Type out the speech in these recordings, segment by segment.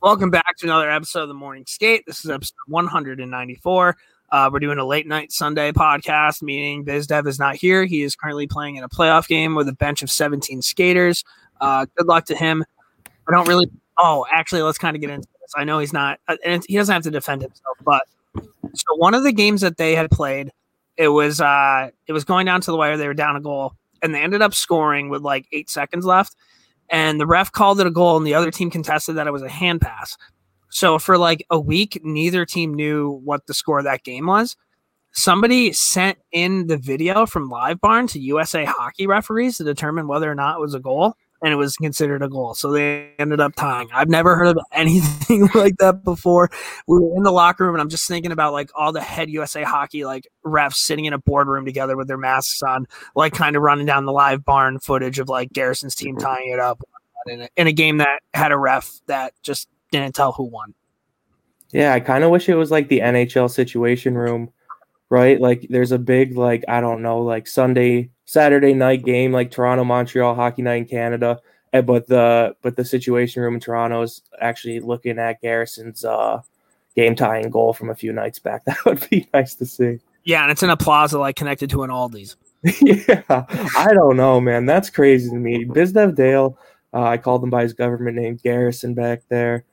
Welcome back to another episode of the Morning Skate. This is episode 194. Uh, we're doing a late night Sunday podcast, meaning BizDev is not here. He is currently playing in a playoff game with a bench of 17 skaters. Uh, good luck to him. I don't really. Oh, actually, let's kind of get into this. I know he's not, uh, and he doesn't have to defend himself, but so one of the games that they had played, it was uh, it was going down to the wire. They were down a goal, and they ended up scoring with like eight seconds left and the ref called it a goal and the other team contested that it was a hand pass. So for like a week, neither team knew what the score of that game was. Somebody sent in the video from LiveBarn to USA hockey referees to determine whether or not it was a goal and it was considered a goal. So they ended up tying. I've never heard of anything like that before. We were in the locker room and I'm just thinking about like all the head USA hockey like refs sitting in a boardroom together with their masks on, like kind of running down the live barn footage of like Garrison's team mm-hmm. tying it up in a, in a game that had a ref that just didn't tell who won. Yeah, I kind of wish it was like the NHL situation room, right? Like there's a big like I don't know, like Sunday Saturday night game like Toronto Montreal hockey night in Canada. Eh, but the but the situation room in Toronto is actually looking at Garrison's uh, game tying goal from a few nights back. That would be nice to see. Yeah, and it's in a plaza like connected to an Aldi's. yeah, I don't know, man. That's crazy to me. Bizdev Dale, uh, I called him by his government name, Garrison, back there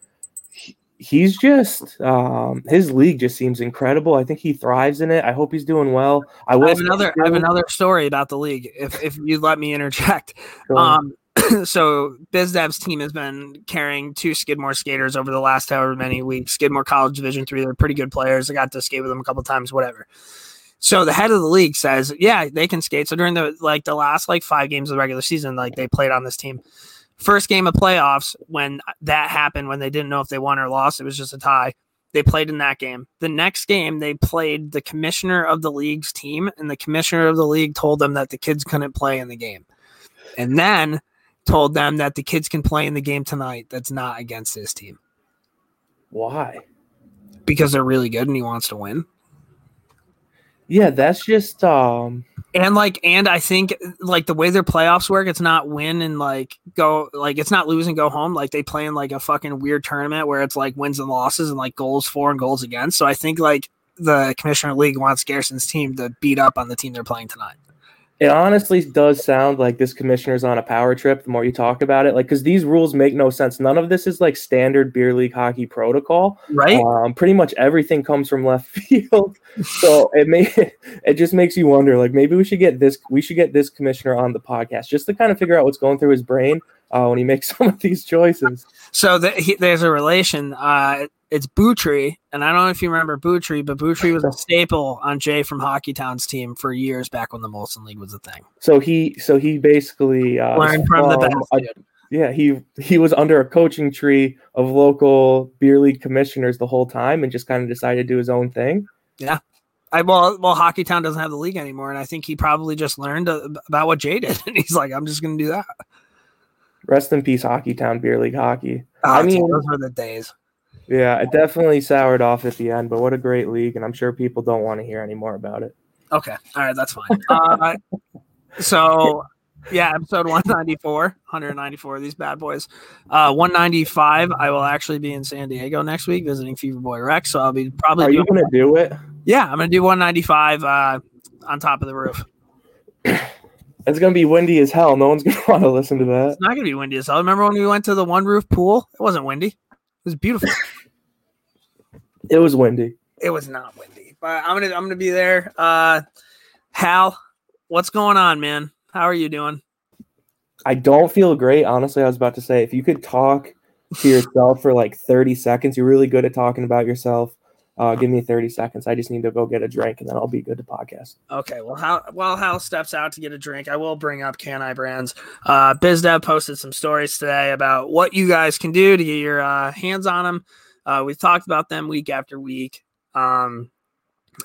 he's just um, his league just seems incredible. I think he thrives in it. I hope he's doing well. I, I have another I have another story about the league if if you let me interject. Sure. Um, so BizDev's team has been carrying two Skidmore skaters over the last however many weeks. Skidmore College Division three, they're pretty good players. I got to skate with them a couple times, whatever. So the head of the league says, yeah, they can skate. So during the like the last like five games of the regular season, like they played on this team first game of playoffs when that happened when they didn't know if they won or lost it was just a tie. They played in that game. The next game they played the commissioner of the league's team and the commissioner of the league told them that the kids couldn't play in the game. And then told them that the kids can play in the game tonight that's not against his team. Why? Because they're really good and he wants to win yeah that's just um and like and i think like the way their playoffs work it's not win and like go like it's not lose and go home. Like they play in like a fucking weird tournament where it's like wins and losses and like goals for and goals against. So i think like the commissioner league wants garrison's team to beat up on the team they're playing tonight it honestly does sound like this commissioner's on a power trip the more you talk about it like because these rules make no sense. None of this is like standard beer league hockey protocol. Right. Um, pretty much everything comes from left field. So it may it just makes you wonder like maybe we should get this we should get this commissioner on the podcast just to kind of figure out what's going through his brain uh, when he makes some of these choices. So the, he, there's a relation uh, it's Boutry, and I don't know if you remember Boutry, but Boutry was a staple on Jay from Hockeytown's team for years back when the Molson League was a thing. So he, so he basically uh, learned from the best. yeah, he he was under a coaching tree of local beer league commissioners the whole time, and just kind of decided to do his own thing. Yeah, I well, well, Hockeytown doesn't have the league anymore, and I think he probably just learned uh, about what Jay did, and he's like, I'm just going to do that. Rest in peace, Hockeytown Beer League hockey. Oh, I mean, those were the days. Yeah, it definitely soured off at the end, but what a great league, and I'm sure people don't want to hear any more about it. Okay, all right, that's fine. uh, so, yeah, episode 194, 194 of these bad boys. Uh, 195, I will actually be in San Diego next week visiting Fever Boy Rex, so I'll be probably. Are you going to do it? Yeah, I'm going to do 195 uh, on top of the roof. It's gonna be windy as hell. No one's gonna want to listen to that. It's not gonna be windy as hell. Remember when we went to the one roof pool? It wasn't windy. It was beautiful. It was windy. It was not windy, but I'm gonna I'm gonna be there. Uh, Hal, what's going on, man? How are you doing? I don't feel great. Honestly, I was about to say if you could talk to yourself for like 30 seconds, you're really good at talking about yourself. Uh, give me 30 seconds. I just need to go get a drink and then I'll be good to podcast. Okay. Well, how, while Hal steps out to get a drink, I will bring up CaniBrands. Uh, BizDev posted some stories today about what you guys can do to get your uh, hands on them. Uh, we've talked about them week after week. Um,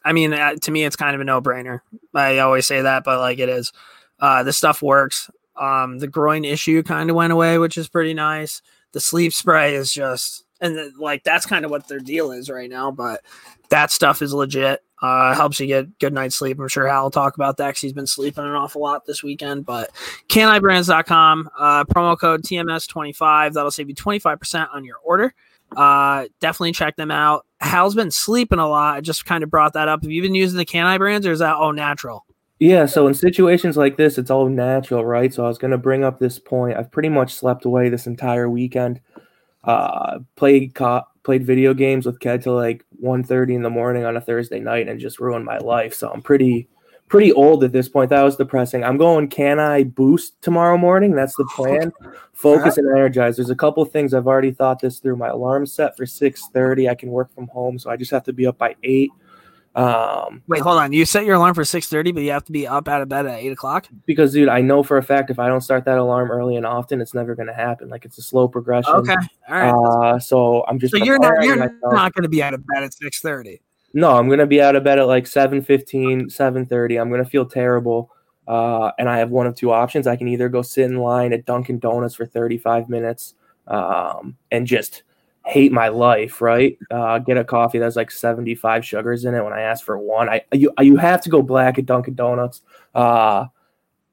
I mean, uh, to me, it's kind of a no brainer. I always say that, but like it is. Uh, this stuff works. Um, the groin issue kind of went away, which is pretty nice. The sleep spray is just, and the, like that's kind of what their deal is right now. But that stuff is legit. Uh, helps you get good night's sleep. I'm sure Hal will talk about that because he's been sleeping an awful lot this weekend. But canibrands.com, uh, promo code TMS25. That'll save you 25% on your order. Uh, definitely check them out. Hal's been sleeping a lot. I just kind of brought that up. Have you been using the Canine brands or is that all natural? Yeah, so in situations like this, it's all natural, right? So I was going to bring up this point. I've pretty much slept away this entire weekend. Uh, played co- played video games with Ked till like 1.30 in the morning on a Thursday night and just ruined my life. So I'm pretty pretty old at this point. That was depressing. I'm going can I boost tomorrow morning? That's the plan. Focus and energize. There's a couple things I've already thought this through. My alarm set for 6:30. I can work from home, so I just have to be up by 8. Um, Wait, hold on. You set your alarm for six thirty, but you have to be up out of bed at eight o'clock. because dude, I know for a fact if I don't start that alarm early and often, it's never going to happen. Like it's a slow progression. Okay, all right. Uh, so I'm just so you're not you're not going to be out of bed at six thirty. No, I'm gonna be out of bed at like 7:15, 7:30. I'm gonna feel terrible. Uh, and I have one of two options. I can either go sit in line at Dunkin' Donuts for 35 minutes um, and just hate my life, right? Uh, get a coffee that's like 75 sugars in it when I ask for one. I you you have to go black at Dunkin' Donuts. Uh,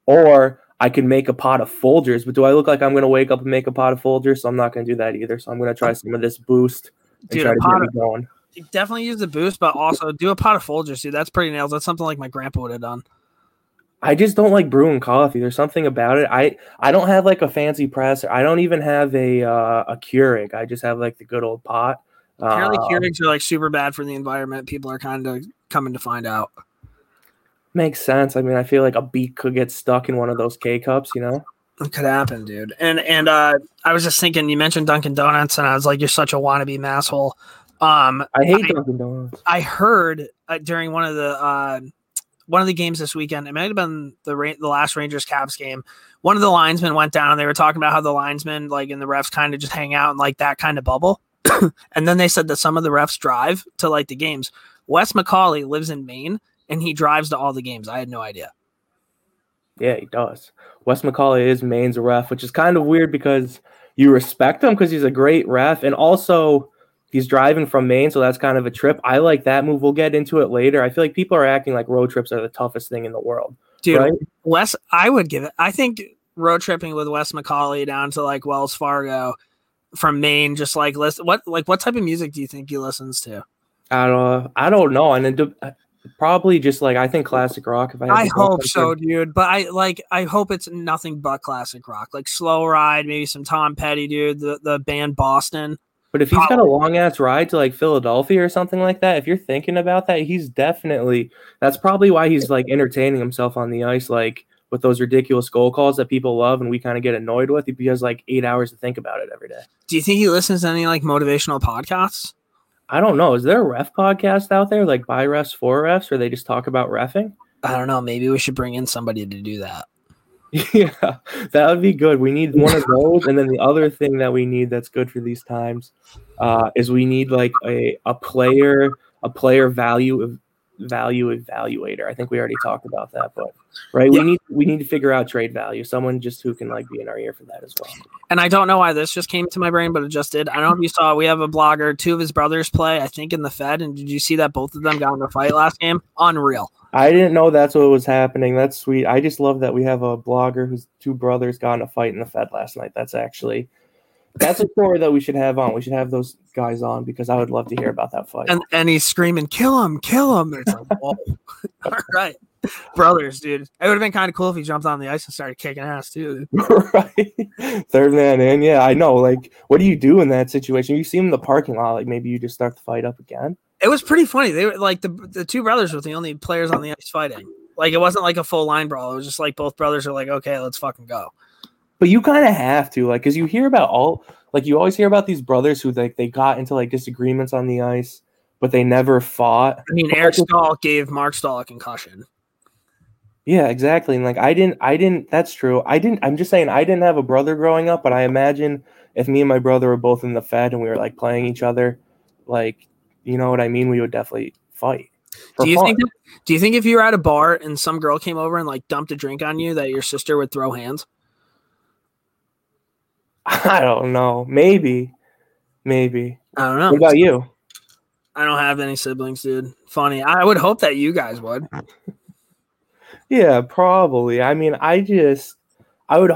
or I can make a pot of Folgers, but do I look like I'm gonna wake up and make a pot of Folgers? So I'm not gonna do that either. So I'm gonna try some of this boost and Dude, try to pot get of- me Definitely use the boost, but also do a pot of Folgers, dude. That's pretty nails. That's something like my grandpa would have done. I just don't like brewing coffee. There's something about it. I I don't have like a fancy press. I don't even have a uh, a Keurig. I just have like the good old pot. Apparently, Uh, Keurigs are like super bad for the environment. People are kind of coming to find out. makes sense. I mean, I feel like a beak could get stuck in one of those K cups. You know. It could happen, dude. And and uh, I was just thinking, you mentioned Dunkin' Donuts, and I was like, you're such a wannabe masshole. Um, I hate I- Dunkin' Donuts. I heard uh, during one of the uh, one of the games this weekend, it might have been the Ra- the last Rangers Caps game. One of the linesmen went down, and they were talking about how the linesmen, like, and the refs, kind of just hang out in like that kind of bubble. and then they said that some of the refs drive to like the games. Wes McCauley lives in Maine, and he drives to all the games. I had no idea. Yeah, he does. Wes McCauley is Maine's ref, which is kind of weird because you respect him because he's a great ref, and also he's driving from Maine, so that's kind of a trip. I like that move. We'll get into it later. I feel like people are acting like road trips are the toughest thing in the world. Dude, right? Wes, I would give it. I think road tripping with Wes McCauley down to like Wells Fargo from Maine, just like listen. What like what type of music do you think he listens to? I don't. I don't know. And it, probably just like I think classic rock. If I, I hope so, dude. But I like I hope it's nothing but classic rock, like Slow Ride, maybe some Tom Petty, dude. The the band Boston. But if he's got a long ass ride to like Philadelphia or something like that, if you're thinking about that, he's definitely. That's probably why he's like entertaining himself on the ice, like with those ridiculous goal calls that people love and we kind of get annoyed with. He has like eight hours to think about it every day. Do you think he listens to any like motivational podcasts? I don't know. Is there a ref podcast out there like by refs for refs, or they just talk about refing? I don't know. Maybe we should bring in somebody to do that. yeah, that would be good. We need one of those, and then the other thing that we need that's good for these times uh, is we need like a a player a player value value evaluator. I think we already talked about that, but right, Yeah. we need we need to figure out trade value. Someone just who can like be in our ear for that as well. And I don't know why this just came to my brain, but it just did. I don't know if you saw. We have a blogger. Two of his brothers play, I think, in the Fed. And did you see that both of them got in a fight last game? Unreal. I didn't know that's what was happening. That's sweet. I just love that we have a blogger whose two brothers got in a fight in the Fed last night. That's actually that's a story that we should have on. We should have those guys on because I would love to hear about that fight. And and he's screaming, "Kill him! Kill him!" It's like, whoa. All right, brothers, dude. It would have been kind of cool if he jumped on the ice and started kicking ass too. right, third man in. Yeah, I know. Like, what do you do in that situation? You see him in the parking lot. Like, maybe you just start the fight up again. It was pretty funny. They were like the the two brothers were the only players on the ice fighting. Like it wasn't like a full line brawl. It was just like both brothers are like, "Okay, let's fucking go." But you kind of have to, like, because you hear about all, like, you always hear about these brothers who like they got into like disagreements on the ice, but they never fought. I mean, Eric Staal gave Marc Staal a concussion. Yeah, exactly. And like I didn't I didn't that's true. I didn't I'm just saying I didn't have a brother growing up, but I imagine if me and my brother were both in the Fed and we were like playing each other, like you know what I mean, we would definitely fight. Do you fun. think? Do you think if you were at a bar and some girl came over and like dumped a drink on you, that your sister would throw hands? I don't know. Maybe. Maybe. I don't know. What about you? I don't have any siblings, dude. Funny. I would hope that you guys would. Yeah, probably. I mean, I just I would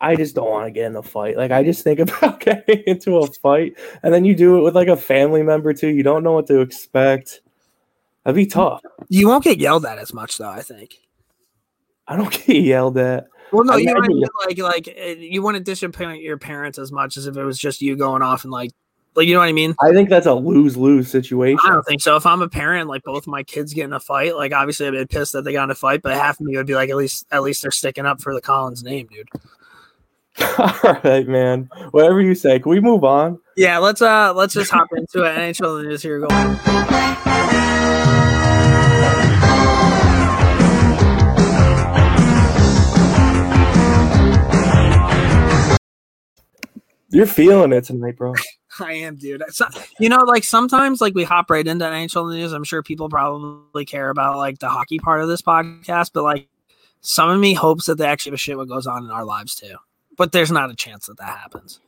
I just don't want to get in a fight. Like I just think about getting into a fight, and then you do it with like a family member too. You don't know what to expect. That'd be tough. You won't get yelled at as much though. I think. I don't get yelled at. Well, no, I you mean, I be like like uh, you wouldn't disappoint your parents as much as if it was just you going off and like like you know what I mean. I think that's a lose lose situation. I don't think so. If I'm a parent, like both my kids get in a fight, like obviously I'd be pissed that they got in a fight, but half of me would be like, at least at least they're sticking up for the Collins name, dude. All right, man. Whatever you say. Can we move on? Yeah, let's uh let's just hop into it. NHL news here. Go. You're feeling it tonight, bro. I am, dude. So, you know, like sometimes like we hop right into NHL news. I'm sure people probably care about like the hockey part of this podcast, but like some of me hopes that they actually give a shit what goes on in our lives too. But there's not a chance that that happens.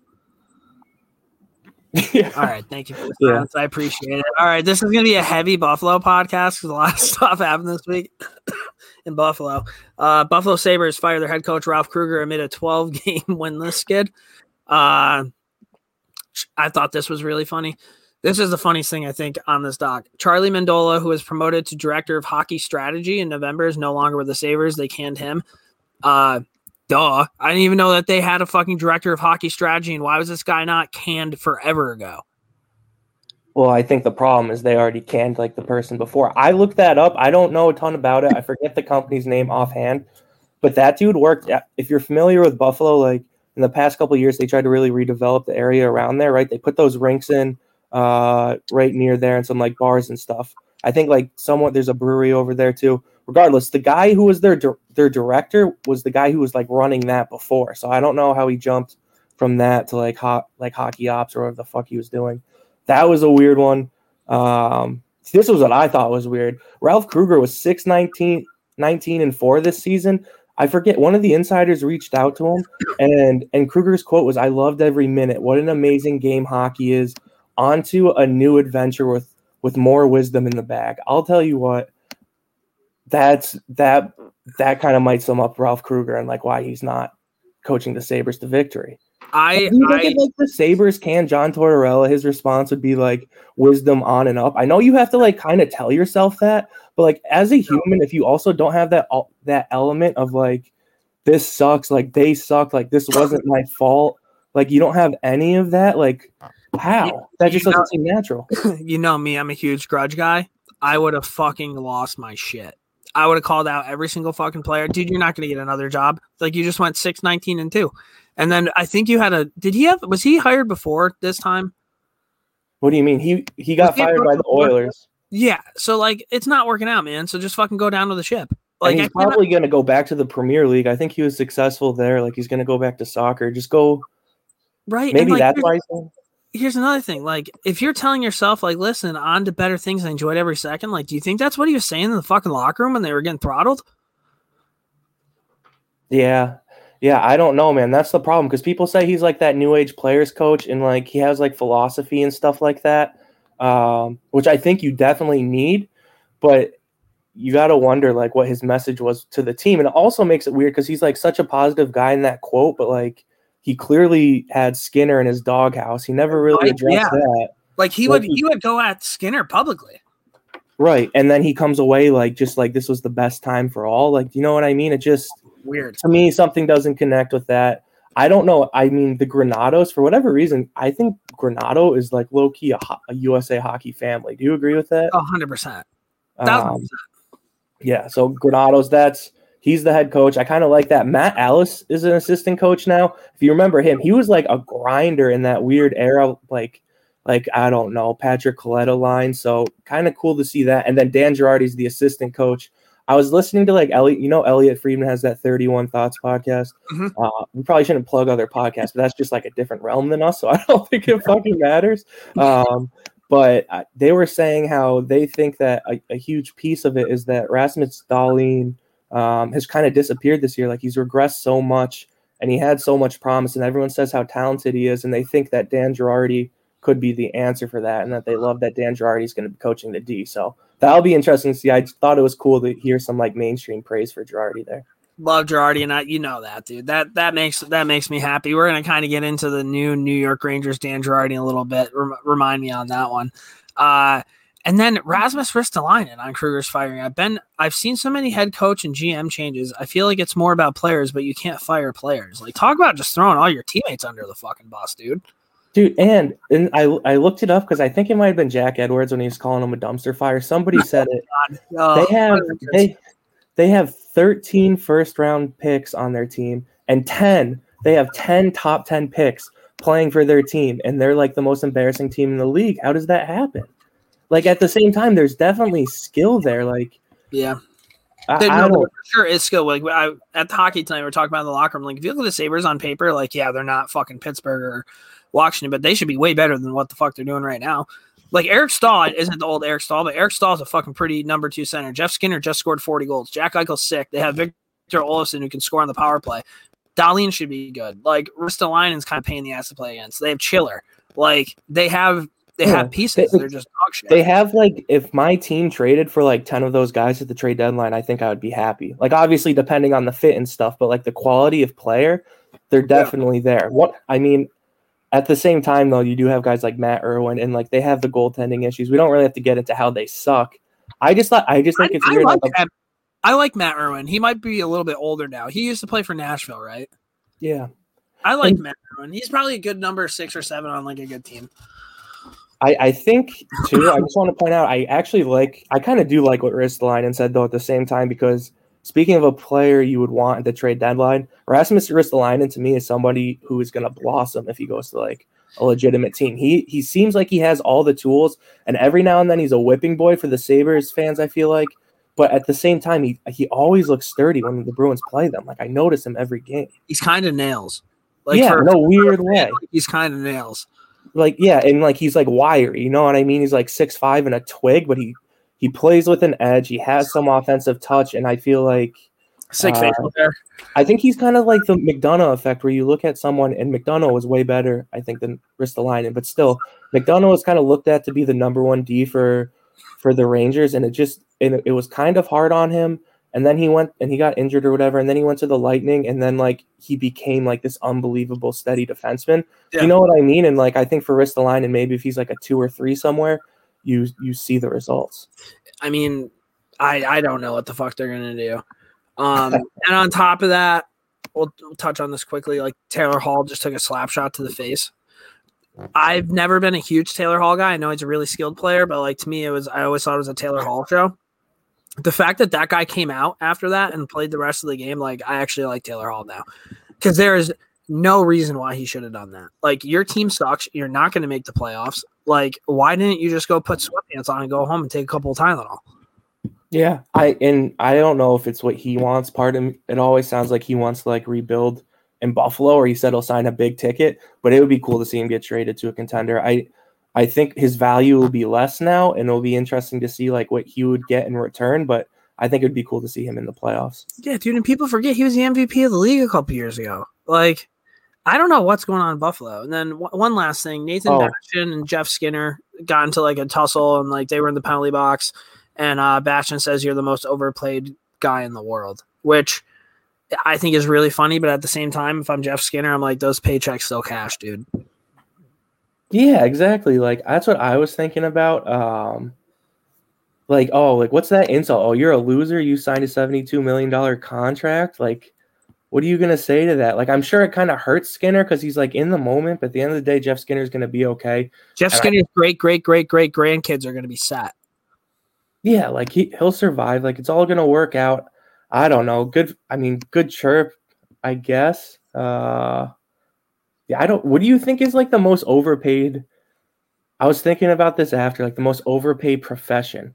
yeah. All right, thank you for the Yeah. I appreciate it. All right, this is gonna be a heavy Buffalo podcast because a lot of stuff happened this week in Buffalo. Uh, Buffalo Sabres fired their head coach Ralph Krueger amid a 12 game winless skid. Uh, I thought this was really funny. This is the funniest thing I think on this doc. Charlie Mendola, who was promoted to director of hockey strategy in November, is no longer with the Sabres. They canned him. Uh, duh. I didn't even know that they had a fucking director of hockey strategy. And why was this guy not canned forever ago? Well, I think the problem is they already canned like the person before. I looked that up. I don't know a ton about it. I forget the company's name offhand, but that dude worked. At, if you're familiar with Buffalo, like in the past couple years, they tried to really redevelop the area around there. Right, they put those rinks in uh, right near there and some like bars and stuff. I think like somewhat there's a brewery over there too. Regardless, the guy who was their dir- their director was the guy who was like running that before. So I don't know how he jumped from that to like hot like hockey ops or whatever the fuck he was doing. That was a weird one. Um, this was what I thought was weird. Ralph Krueger was 6 19, 19 and 4 this season. I forget one of the insiders reached out to him and and Krueger's quote was I loved every minute. What an amazing game hockey is. Onto a new adventure with with more wisdom in the bag. I'll tell you what. That's that that kind of might sum up Ralph Krueger and like why he's not coaching the Sabres to victory. I, I if like the Sabres can John Tortorella, his response would be like wisdom on and up. I know you have to like kind of tell yourself that, but like as a human, if you also don't have that that element of like this sucks, like they suck, like this wasn't my fault, like you don't have any of that, like how that just You know- doesn't seem natural. you know me, I'm a huge grudge guy. I would have fucking lost my shit. I would have called out every single fucking player. Dude, you're not going to get another job. Like you just went 6 19 and 2. And then I think you had a did he have was he hired before this time? What do you mean? He he got he fired by the? Oilers. Yeah. So like it's not working out, man. So just fucking go down to the ship. Like and he's cannot- probably going to go back to the Premier League. I think he was successful there. Like he's going to go back to soccer. Just go. right. and, Maybe like, that's why. Here's another thing. Like, if you're telling yourself, like, listen, on to better things, I enjoyed every second. Like, do you think that's what he was saying in the fucking locker room when they were getting throttled? Yeah. Yeah, I don't know, man. That's the problem because people say he's like that new age players coach and like he has like philosophy and stuff like that, um, which I think you definitely need. But you got to wonder like what his message was to the team, and it also makes it weird because he's like such a positive guy in that quote, but like he clearly had Skinner in his doghouse. He never really addressed yeah. that, Like, he would he- he would go at Skinner publicly. right? And then he comes away like just like this was the best time for all. Like, you know what I mean? It just Weird. to me something doesn't connect with that i don't know i mean the Granatos for whatever reason i think Granato is like low-key a, ho- a usa hockey family do you agree with that A hundred percent. Thousand Um, percent. yeah so Granatos that's he's the head coach i kind of like that matt ellis is an assistant coach now if you remember him he was like a grinder in that weird era like like i don't know patrick Kaleta line so kind of cool to see that and then dan girardi's the assistant coach I was listening to like Elliotte, you know, Elliotte Friedman has that 31 Thoughts podcast. Mhm. Uh, we probably shouldn't plug other podcasts, but that's just like a different realm than us. So I don't think it fucking matters. Um, but uh, they were saying how they think that a, a huge piece of it is that Rasmus Dahlin um, has kind of disappeared this year. Like he's regressed so much and he had so much promise, and everyone says how talented he is. And they think that Dan Girardi could be the answer for that, and that they love that Dan Girardi is going to be coaching the D. So that'll be interesting to see. I thought it was cool to hear some like mainstream praise for Girardi there. Love Girardi, and I, you know that, dude. That that makes that makes me happy. We're gonna kind of get into the new New York Rangers, Dan Girardi, a little bit. Rem- remind me on that one. Uh, and then hmm. Rasmus Ristolainen on Krueger's firing. I've been, I've seen so many head coach and GM changes. I feel like it's more about players, but you can't fire players. Like talk about just throwing all your teammates under the fucking bus, dude. Dude, and and I I looked it up because I think it might have been Jack Edwards when he was calling him a dumpster fire. Somebody oh said it. Oh, they have they they have 13 first round picks on their team and 10 they have 10 top 10 picks playing for their team and they're like the most embarrassing team in the league. How does that happen? Like at the same time, there's definitely skill there. Like yeah. I, There- I no, sure is skill. Like I, at the hockey tonight, we are talking about in the locker room. Like if you look at the Sabres on paper, like yeah, they're not fucking Pittsburgh or Washington, but they should be way better than what the fuck they're doing right now. Like Eric Staal isn't the old Eric Staal, but Eric Staal is a fucking pretty number two center. Jeff Skinner just scored 40 goals. Jack Eichel's sick. They have Victor Olofsson who can score on the power play. Dahlin should be good. Like Ristolainen's kind of pain in the ass to play against. They have Chiller. Like they have they Yeah. have pieces. They- are just they have like if my team traded for like 10 of those guys at the trade deadline, I think I would be happy. Like obviously depending on the fit and stuff, but like the quality of player, they're definitely there. What I mean, at the same time though, you do have guys like Matt Irwin and like they have the goaltending issues. We don't really have to get into how they suck. I just thought I just think I, it's I weird. like like, I like Matt Irwin. He might be a little bit older now. He used to play for Nashville, right? yeah. I like And- Matt Irwin. He's probably a good number six or seven on like a good team. I, I think too. I just want to point out. I actually like. I kind of do like what Ristolainen said though. At the same time, because speaking of a player you would want at the trade deadline, Rasmus Ristolainen to me is somebody who is going to blossom if he goes to like a legitimate team. He he seems like he has all the tools, and every now and then he's a whipping boy for the Sabres fans. I feel like, but at the same time, he he always looks sturdy when the Bruins play them. Like I notice him every game. He's kind of nails. Like yeah, for, in a weird way. he's kind of nails. Like yeah, and like he's like wiry, you know what I mean? He's like six five and a twig, but he he plays with an edge. He has some offensive touch, and I feel like Sick Uh, there. I think he's kind of like the McDonagh effect, where you look at someone and McDonagh was way better, I think, than Ristolainen, but still, McDonagh was kind of looked at to be the number one D for for the Rangers, and it just it, it was kind of hard on him. And then he went and he got injured or whatever, and then he went to the Lightning, and then like he became like this unbelievable steady defenseman. Yeah. You know what I mean? And like I think for Ristolainen maybe if he's like a two or three somewhere, you you see the results. I mean, I I don't know what the fuck they're gonna do. Um, and on top of that, we'll, we'll touch on this quickly. Like Taylor Hall just took a slap shot to the face. I've never been a huge Taylor Hall guy. I know he's a really skilled player, but like to me, it was I always thought it was a Taylor Hall show. The fact that that guy came out after that and played the rest of the game, like I actually like Taylor Hall now because there is no reason why he should have done that. Like your team sucks. You're not going to make the playoffs. Like why didn't you just go put sweatpants on and go home and take a couple of Tylenol? Yeah, I and I don't know if it's what he wants. Part of it always sounds like he wants to like rebuild in Buffalo, or he said he'll sign a big ticket. But it would be cool to see him get traded to a contender. I I think his value will be less now, and it'll be interesting to see like what he would get in return. But I think it'd be cool to see him in the playoffs. Yeah, dude, and people forget he was the MVP of the league a couple years ago. Like, I don't know what's going on in Buffalo. And then w- one last thing, Nathan Oh. Bastian and Jeff Skinner got into like a tussle, and like they were in the penalty box. And uh, Bastian says you're the most overplayed guy in the world, which I think is really funny. But at the same time, if I'm Jeff Skinner, I'm like those paychecks still cash, dude. Yeah, exactly. Like that's what I was thinking about. Um like, oh, like what's that insult? Oh, you're a loser. You signed a $72 million contract. Like, what are you gonna say to that? Like, I'm sure it kind of hurts Skinner because he's like in the moment, but at the end of the day, Jeff Skinner's gonna be okay. Jeff. Skinner's great, great, great, great grandkids are going to be set. Yeah, like he he'll survive. Like it's all gonna work out. I don't know. Good I mean, good chirp, I guess. Uh yeah, I don't what do you think is like the most overpaid? I was thinking about this after, like the most overpaid profession.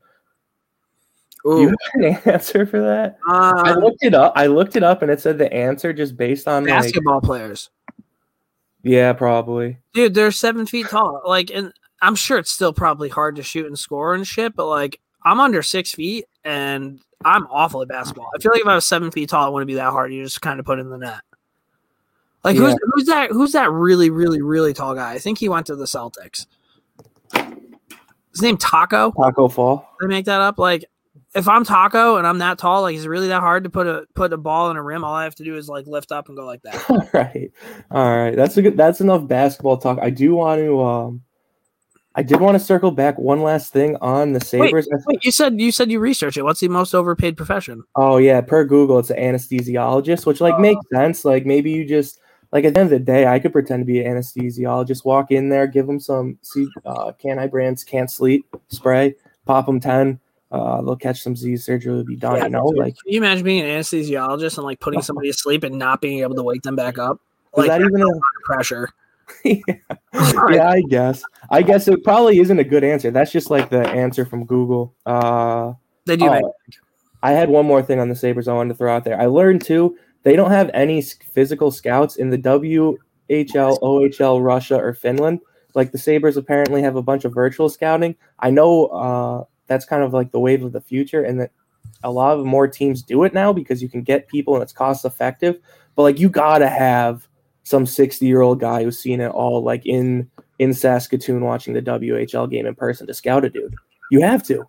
Do you have an answer for that? I um, looked it up. I looked it up and it said the answer just based on like basketball players. Yeah, probably. dude they're seven feet tall like and i'm sure it's still probably hard to shoot and score and shit but like i'm under six feet and i'm awful at basketball i feel like if i was seven feet tall it wouldn't be that hard you just kind of put it in the net like who's Yeah. who's that who's that really really really tall guy i think he went to the celtics his name taco Taco Fall. Did I make that up like if I'm Taco and I'm that tall, like is it really that hard to put a put a ball in a rim? All I have to do is like lift up and go like that. All right, all right. That's a good. That's enough basketball talk. I do want to. Um, I did want to circle back one last thing on the Sabres. Wait, wait, you said you said you researched it. What's the most overpaid profession? Oh yeah, per Google, it's an anesthesiologist, which like makes sense. Like maybe you just like at the end of the day, I could pretend to be an anesthesiologist, walk in there, give them some uh, CaniBrands can't sleep spray, pop them ten. Uh, they'll catch some Z surgery will be done. Yeah, you know, like Can you imagine being an anesthesiologist and like putting somebody to sleep and not being able to wake them back up? is Like that even a pressure. yeah. yeah, I guess. I guess it probably isn't a good answer. That's just like the answer from Google. Uh, They do oh, make I had one more thing on the Sabres I wanted to throw out there. I learned too, they don't have any physical scouts in the WHL, OHL, Russia, or Finland. Like the Sabres apparently have a bunch of virtual scouting. I know uh, that's kind of like the wave of the future, and that a lot of more teams do it now because you can get people and it's cost effective. But like you gotta have some 60 year old guy who's seen it all like in in Saskatoon watching the WHL game in person to scout a dude. You have to.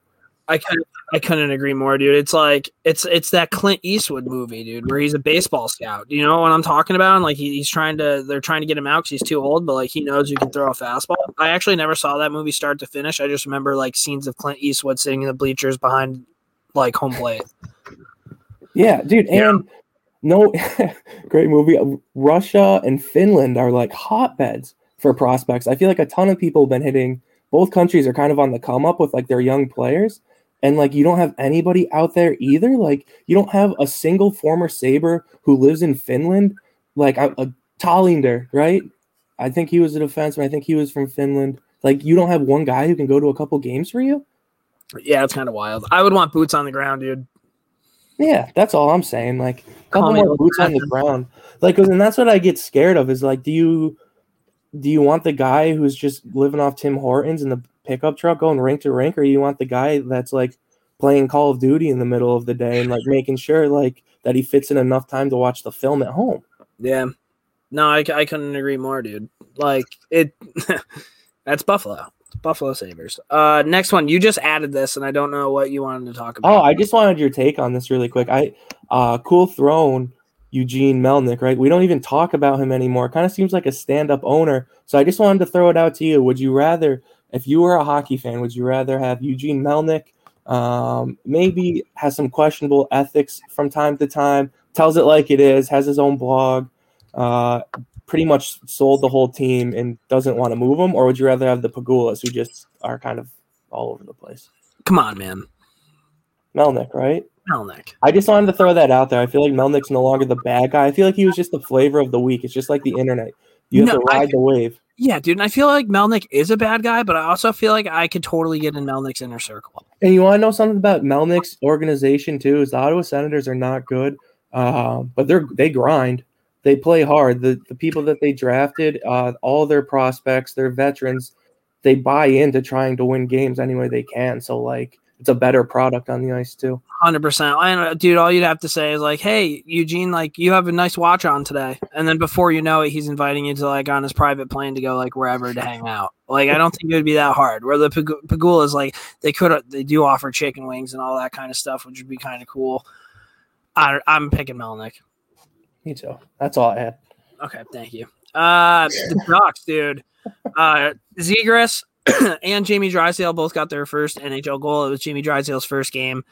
I couldn't I couldn't agree more, dude. It's like it's it's that Clint Eastwood movie, dude, where he's a baseball scout. You know what I'm talking about? And like he, he's trying to they're trying to get him out because he's too old, but like he knows you can throw a fastball. I actually never saw that movie start to finish. I just remember like scenes of Clint Eastwood sitting in the bleachers behind like home plate. Yeah, dude, Yeah. and no great movie. Russia and Finland are like hotbeds for prospects. I feel like a ton of people have been hitting both countries are kind of on the come up with like their young players. And like you don't have anybody out there either. Like you don't have a single former Saber who lives in Finland. Like a, a Tallinder, right? I think he was a defenseman. I think he was from Finland. Like you don't have one guy who can go to a couple games for you. Yeah, it's kind of wild. I would want boots on the ground, dude. Yeah, that's all I'm saying. Like, Call couple more boots on the ground. like and that's what I get scared of is like, do you do you want the guy who's just living off Tim Hortons and the pickup truck going rank to rank, or you want the guy that's like playing Call of Duty in the middle of the day and like making sure like that he fits in enough time to watch the film at home? Yeah. No, I, I couldn't agree more, dude. Like it that's Buffalo. It's Buffalo Sabres. Uh next one. You just added this and I don't know what you wanted to talk about. Oh, I just wanted your take on this really quick. I uh cool throne Eugene Melnyk, right? We don't even talk about him anymore. Kind of seems like a stand-up owner. So I just wanted to throw it out to you. Would you rather if you were a hockey fan, would you rather have Eugene Melnyk um maybe has some questionable ethics from time to time, tells it like it is, has his own blog, uh pretty much sold the whole team and doesn't want to move them or would you rather have the Pegulas who just are kind of all over the place? Come on, man. Melnyk, right? Melnyk. I just wanted to throw that out there. I feel like Melnyk's no longer the bad guy. I feel like he was just the flavor of the week. It's just like the internet. You have No, to I- ride the wave. Yeah, dude. And I feel like Melnyk is a bad guy, but I also feel like I could totally get in Melnyk's inner circle. And you want to know something about Melnyk's organization too? Is the Ottawa Senators are not good, um, but they're they grind. They play hard. The the people that they drafted, uh, all their prospects, their veterans, they buy into trying to win games any way they can. So like it's a better product on the ice too. Hundred percent. And dude, all you'd have to say is like, "Hey, Eugene, like you have a nice watch on today," and then before you know it, he's inviting you to like on his private plane to go like wherever to hang out. Like, I don't think it would be that hard. Where the Pag- Pegulas, like, they could they do offer chicken wings and all that kind of stuff, which would be kind of cool. I, I'm picking Melnyk. Me too. That's all I had. Okay, thank you. Uh, the Ducks, dude. Uh, Zegras and Jamie Drysdale both got their first NHL goal. It was Jamie Drysdale's first game.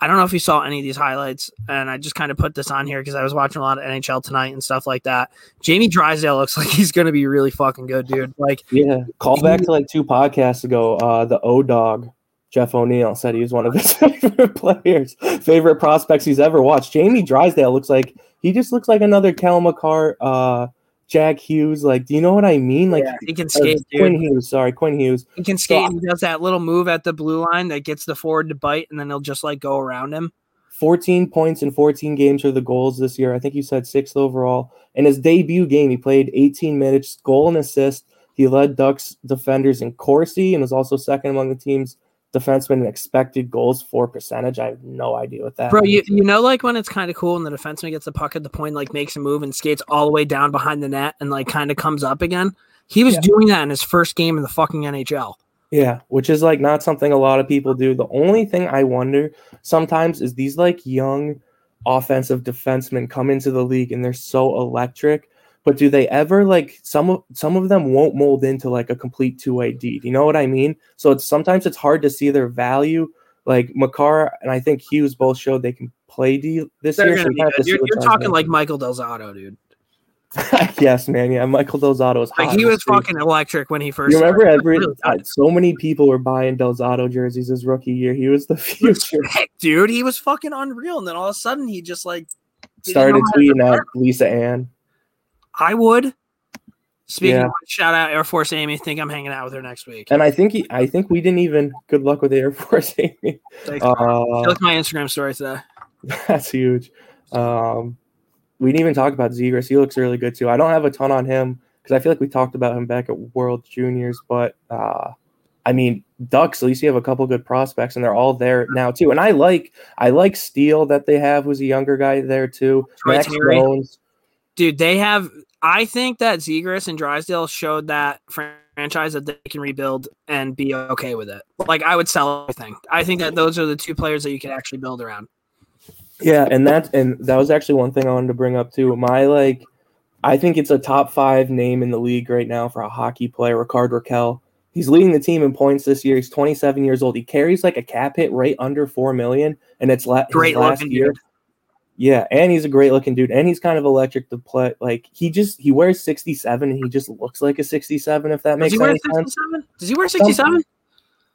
I don't know if you saw any of these highlights, and I just kind of put this on here because I was watching a lot of NHL tonight and stuff like that. Jamie Drysdale looks like he's going to be really fucking good, dude. Like, Yeah, call back to like two podcasts ago. Uh, the O Dog, Jeff O'Neill said he was one of his favorite players, favorite prospects he's ever watched. Jamie Drysdale looks like he just looks like another Cale Makar, uh, Jack Hughes. Like, do you know what I mean? Like yeah, he can uh, skate, Quinn. Hughes. Sorry, Quinn Hughes. He can skate. and he does that little move at the blue line that gets the forward to bite, and then he'll just like go around him. 14 points in 14 games are the goals this year. I think you said sixth overall. In his debut game, he played 18 minutes, goal and assist. He led Ducks defenders in Corsi and was also second among the team's defensemen in expected goals for percentage. I have no idea what that Bro, you, you know, like when it's kind of cool and the defenseman gets the puck at the point, like makes a move and skates all the way down behind the net and like kind of comes up again. He was Yeah. doing that in his first game in the fucking NHL. Yeah, which is like not something a lot of people do. The only thing I wonder sometimes is these like young offensive defensemen come into the league and they're so electric, but do they ever like some of some of them won't mold into like a complete two-way D. Do you know what I mean? So it's sometimes it's hard to see their value. Like Makar and I think Hughes both showed they can play D this They're year. so be we have to good. see You're, you're talking like Michael Del Zotto, dude. yes, man. Yeah, Michael Del Zotto is Like he was fucking electric when he first. You remember every Really uh, so many people were buying Del Zotto jerseys his rookie year. He was the future. Heck, dude, he was fucking unreal, and then all of a sudden he just like Started know how to tweeting out Lisa Ann. I would. Speaking Yeah. of shout out Air Force Amy. Think I'm hanging out with her next week. And I think he, I think we didn't even. Good luck with Air Force Amy. Thanks. Uh, at my Instagram story today. that's huge. Um, we didn't even talk about Zegras. He looks really good too. I don't have a ton on him because I feel like we talked about him back at World Juniors, but uh, I mean Ducks. At least you have a couple good prospects, and they're all there now too. And I like, I like Steel that they have, who's a younger guy there too. Troy Max Terry. Jones. Dude, they have. I think that Zegras and Drysdale showed that franchise that they can rebuild and be okay with it. Like I would sell everything. I think that those are the two players that you can actually build around. Yeah, and that and that was actually one thing I wanted to bring up too. My like, I think it's a top five name in the league right now for a hockey player, Rickard Rakell. He's leading the team in points this year. He's 27 years old. He carries like a cap hit right under four million, and it's la- Great last year. dude. Yeah, and he's a great looking dude, and he's kind of electric to play. Like he just he wears 67, and he just looks like a 67. If that Does makes he wear any sense. Does he wear 67?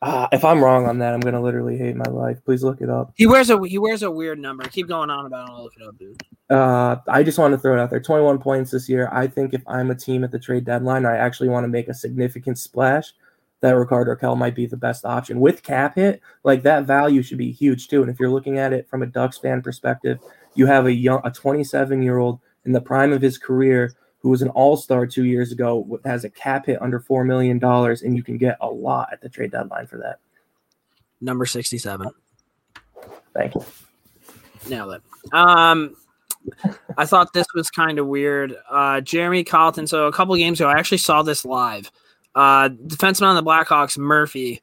Uh, if I'm wrong on that, I'm gonna literally hate my life. Please look it up. He wears a he wears a weird number. Keep going on about it. I'll look it up, dude. Uh, I just want to throw it out there. 21 points this year. I think if I'm a team at the trade deadline, I actually want to make a significant splash. That Ricardo Rakell might be the best option with cap hit. Like that value should be huge too. And if you're looking at it from a Ducks fan perspective, you have a young, a 27 year old in the prime of his career who was an All Star two years ago has a cap hit under four million dollars, and you can get a lot at the trade deadline for that. Number 67. Thank you. Nailed it. Um, I thought this was kind of weird. Uh, Jeremy Colton. So a couple games ago, I actually saw this live. Uh, defenseman on the Blackhawks, Murphy,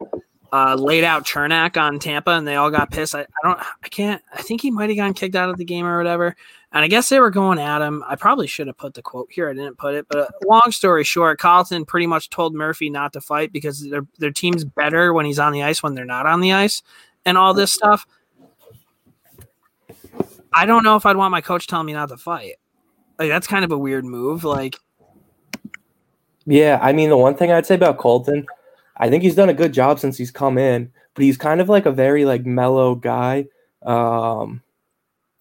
uh, laid out Cernak on Tampa, and they all got pissed. I, I don't, I can't. I think he might have gotten kicked out of the game or whatever. And I guess they were going at him. I probably should have put the quote here. I didn't put it. But uh, long story short, Colton pretty much told Murphy not to fight because their their team's better when he's on the ice when they're not on the ice, and all this stuff. I don't know if I'd want my coach telling me not to fight. Like that's kind of a weird move. Like Yeah, I mean the one thing I'd say about Colton, I think he's done a good job since he's come in, but he's kind of like a very like mellow guy. Um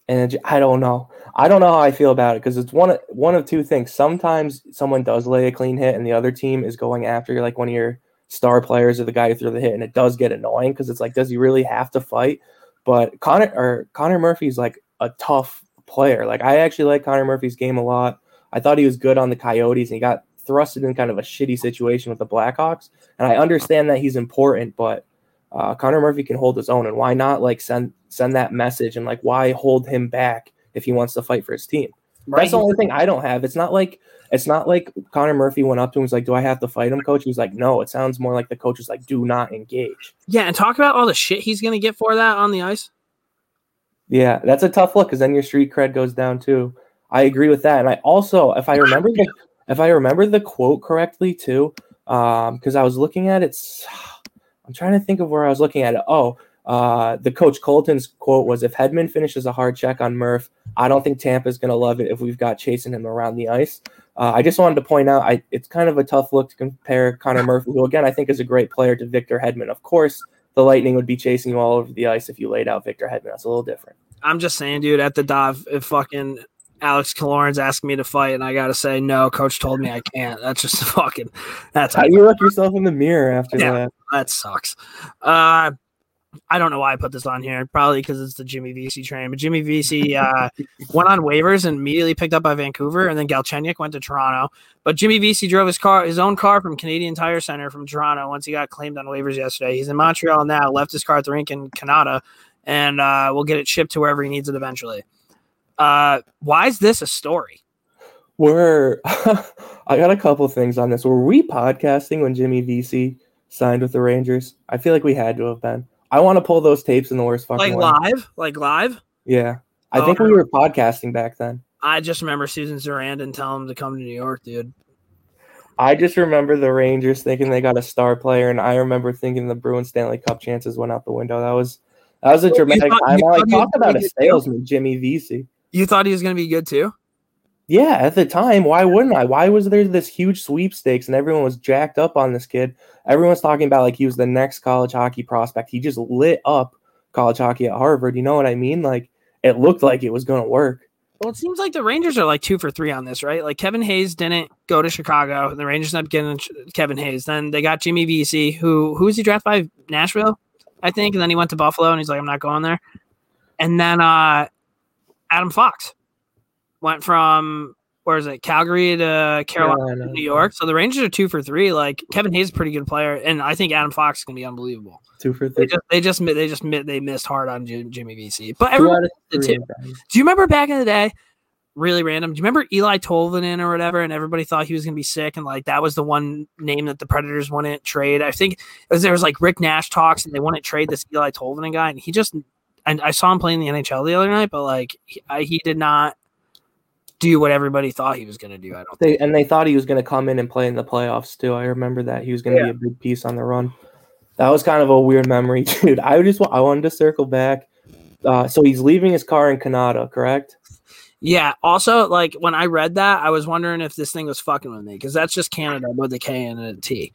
and I don't know. I don't know how I feel about it because it's one of one of two things. Sometimes someone does lay a clean hit and the other team is going after like one of your star players or the guy who threw the hit, and it does get annoying because it's like, does he really have to fight? But Connor or Connor Murphy's like a tough player. Like I actually like Connor Murphy's game a lot. I thought he was good on the Coyotes, and he got thrusted in kind of a shitty situation with the Blackhawks. And I understand that he's important, but uh, Connor Murphy can hold his own, and why not like send send that message and like why hold him back if he wants to fight for his team? That's the only thing I don't have. It's not like it's not like Connor Murphy went up to him and was like, "Do I have to fight him, coach?" He was like, "No." It sounds more like the coach was like, "Do not engage." Yeah, and talk about all the shit he's gonna get for that on the ice. Yeah, that's a tough look because then your street cred goes down too. I agree with that, and I also, if I remember the, if I remember the quote correctly too, um, because I was looking at it, I'm trying to think of where I was looking at it. Oh, uh, the coach Colton's quote was, "If Hedman finishes a hard check on Murph, I don't think Tampa's going to love it if we've got chasing him around the ice." Uh, I just wanted to point out, I it's kind of a tough look to compare Connor Murphy, who again I think is a great player, to Victor Hedman. Of course, the Lightning would be chasing you all over the ice if you laid out Victor Hedman. That's a little different. I'm just saying, dude, at the dive, if fucking Alex Killorn's asking me to fight and I gotta say no, coach told me I can't. That's just fucking that's How you look yourself in the mirror after Yeah. that? that sucks. Uh I don't know why I put this on here. Probably because it's the Jimmy Vesey train. But Jimmy Vesey uh, went on waivers and immediately picked up by Vancouver, and then Galchenyuk went to Toronto. But Jimmy Vesey drove his car, his own car, from Canadian Tire Center from Toronto once he got claimed on waivers yesterday. He's in Montreal now. Left his car at the rink in Canada, and uh, we'll get it shipped to wherever he needs it eventually. Uh, why is this a story? We're I got a couple things on this. Were we podcasting when Jimmy Vesey signed with the Rangers? I feel like we had to have been. I want to pull those tapes in the worst fucking Like way. live, like live. Yeah. I Oh, think we were podcasting back then. I just remember Susan Sarandon telling him to come to New York, dude. I just remember the Rangers thinking they got a star player, and I remember thinking the Bruins Stanley Cup chances went out the window. That was that was a dramatic thought- time. I like thought talk about a salesman, Jimmy Vesey. You thought he was going to be good too? Yeah, at the time, why wouldn't I? Why was there this huge sweepstakes and everyone was jacked up on this kid? Everyone's talking about like he was the next college hockey prospect. He just lit up college hockey at Harvard. You know what I mean? Like it looked like it was going to work. Well, it seems like the Rangers are like two for three on this, right? Like Kevin Hayes didn't go to Chicago, and the Rangers ended up getting Kevin Hayes. Then they got Jimmy Vesey, who who was he drafted by Nashville, I think, and then he went to Buffalo, and he's like, I'm not going there. And then uh Adam Fox went from where is it, Calgary to Carolina, Carolina. New York. So the Rangers are two for three. Like Kevin Hayes is a pretty good player, and I think Adam Fox is gonna be unbelievable. Two for They three. just they just they just they missed hard on Jim, Jimmy Vesey, but everyone did too. do you remember back in the day? Really random. Do you remember Eeli Tolvanen or whatever? And everybody thought he was going to be sick, and like that was the one name that the Predators wouldn't trade. I think was, there was like Rick Nash talks, and they wouldn't trade this Eeli Tolvanen guy, and he just. And I saw him playing the NHL the other night, but like he, I, he did not do what everybody thought he was going to do. I don't. think. They and they thought he was going to come in and play in the playoffs too. I remember that he was going to Yeah. be a big piece on the run. That was kind of a weird memory, dude. I just wa- I wanted to circle back. Uh, so he's leaving his car in Canada, correct? Yeah. Also, like when I read that, I was wondering if this thing was fucking with me because that's just Canada with a K and a T.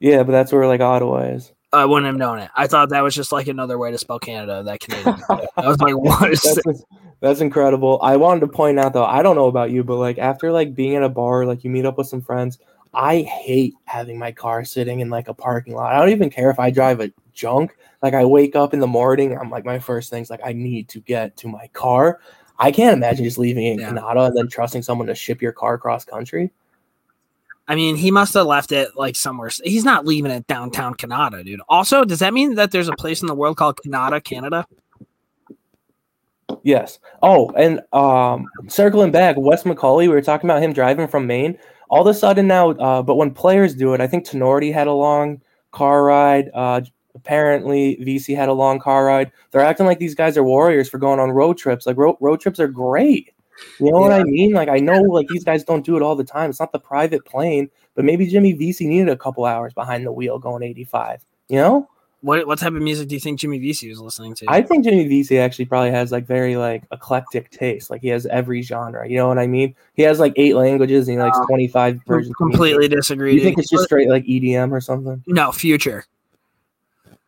Yeah, but that's where like Ottawa is. I wouldn't have known it. I thought that was just like another way to spell Canada. That Canadian. I was like, what is? That's, that's incredible. I wanted to point out though, I don't know about you, but like after like being at a bar, like you meet up with some friends, I hate having my car sitting in like a parking lot. I don't even care if I drive a junk. Like I wake up in the morning, I'm like my first thing's like I need to get to my car. I can't imagine just leaving in Yeah. Canada and then trusting someone to ship your car across country. I mean, he must have left it like somewhere. He's not leaving it downtown Canada, dude. Also, does that mean that there's a place in the world called Canada, Canada? Yes. Oh, and um, circling back, Wes McCauley, we were talking about him driving from Maine. All of a sudden now, uh, but when players do it, I think Tenorti had a long car ride. Uh, apparently, Vesey had a long car ride. They're acting like these guys are warriors for going on road trips. Like road road trips are great. You know what I mean? Like I know, like these guys don't do it all the time. It's not the private plane, but maybe Jimmy Vesey needed a couple hours behind the wheel going 85. You know? What what type of music do you think Jimmy Vesey was listening to? I think Jimmy Vesey actually probably has like very like eclectic taste. Like he has every genre. You know what I mean? He has like eight languages and he likes No. 25 versions. completely disagree. You think it's just straight like EDM or something? no future?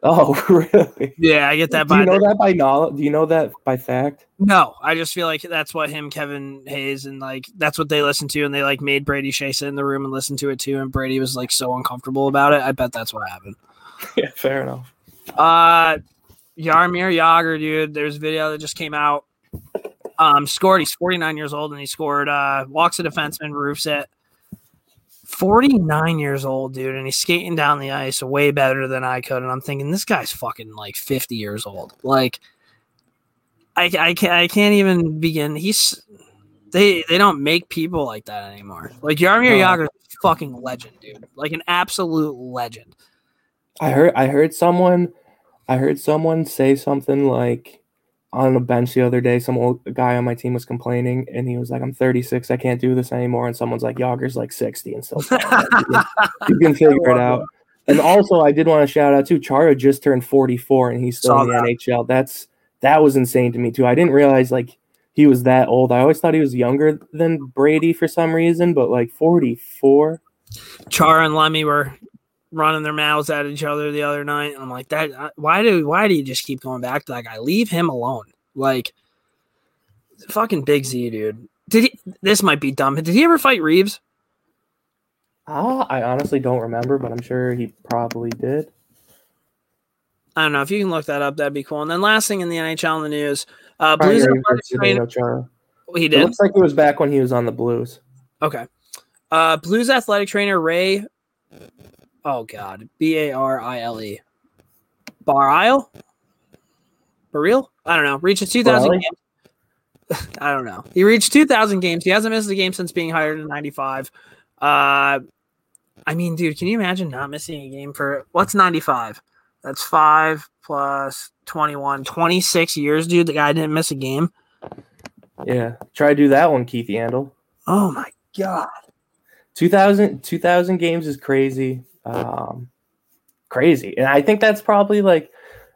Oh, really? Yeah, I get that. By Do you by know that by knowledge? Do you know that by fact? No, I just feel like that's what him, Kevin Hayes, and like that's what they listened to, and they like made Brady Skjei sit in the room and listen to it too, and Brady was like so uncomfortable about it. I bet that's what happened. Yeah, fair enough. Uh, Jaromir Jagr, dude. There's a video that just came out. Um, scored. He's 49 years old, and he scored. Uh, walks a defenseman, roofs it. 49 years old, dude, and he's skating down the ice way better than I could. And I'm thinking, this guy's fucking like 50 years old. Like, I, I can't, I can't even begin. He's they they don't make people like that anymore. Like Jaromir No. Jagr, fucking legend, dude. Like an absolute legend. I heard I heard someone I heard someone say something like on the bench the other day, some old guy on my team was complaining and he was like, I'm 36, I can't do this anymore. And someone's like, Jagr's like 60 and still playing." you, can, you can figure it out. And also I did want to shout out too, Chara just turned 44 and he's still Saw in the that. NHL. That's that was insane to me too. I didn't realize like he was that old. I always thought he was younger than Brady for some reason, but like 44. Chara and Lemmy were running their mouths at each other the other night. And I'm like, that uh, why do why do you just keep going back to that guy? Leave him alone. Like fucking Big Z, dude. Did he this might be dumb. Did he ever fight Reaves? Ah, I honestly don't remember, but I'm sure he probably did. I don't know. If you can look that up, that'd be cool. And then last thing in the NHL in the news, uh Blues athletic trainer. He It did. looks like it was back when he was on the Blues. Okay. Uh Blues athletic trainer Ray. Oh God. B A R I L E. Bar Isle? Baril? I don't know. Reached 2,000 I don't know. He reached 2,000 games. He hasn't missed a game since being hired in 95. Uh, I mean, dude, can you imagine not missing a game for what's 95? That's five plus 21, 26 years, dude. The guy didn't miss a game. Yeah. Try to do that one, Keith Yandle. Oh my God. 2000, 2000 games is crazy. Um, crazy. And I think that's probably like,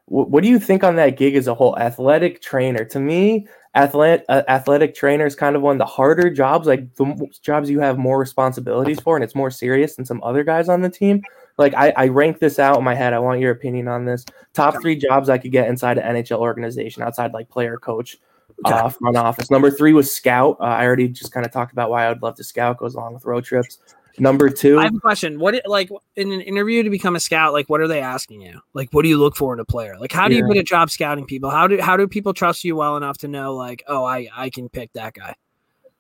what, what do you think on that gig as a whole? Athletic trainer. To me, athletic uh, athletic trainer is kind of one of the harder jobs like the jobs you have more responsibilities for and it's more serious than some other guys on the team. Like I, I rank this out in my head. I want your opinion on this. Top three jobs i could get inside an nhl organization outside like player coach uh, front office. Number three was scout. Uh, i already just kind of talked about why i would love to scout goes along with road trips number two I have a question. What like in an interview to become a scout? Like, what are they asking you? Like, what do you look for in a player? Like, how do you Yeah. get a job scouting people? How do how do people trust you well enough to know like, oh, I I can pick that guy?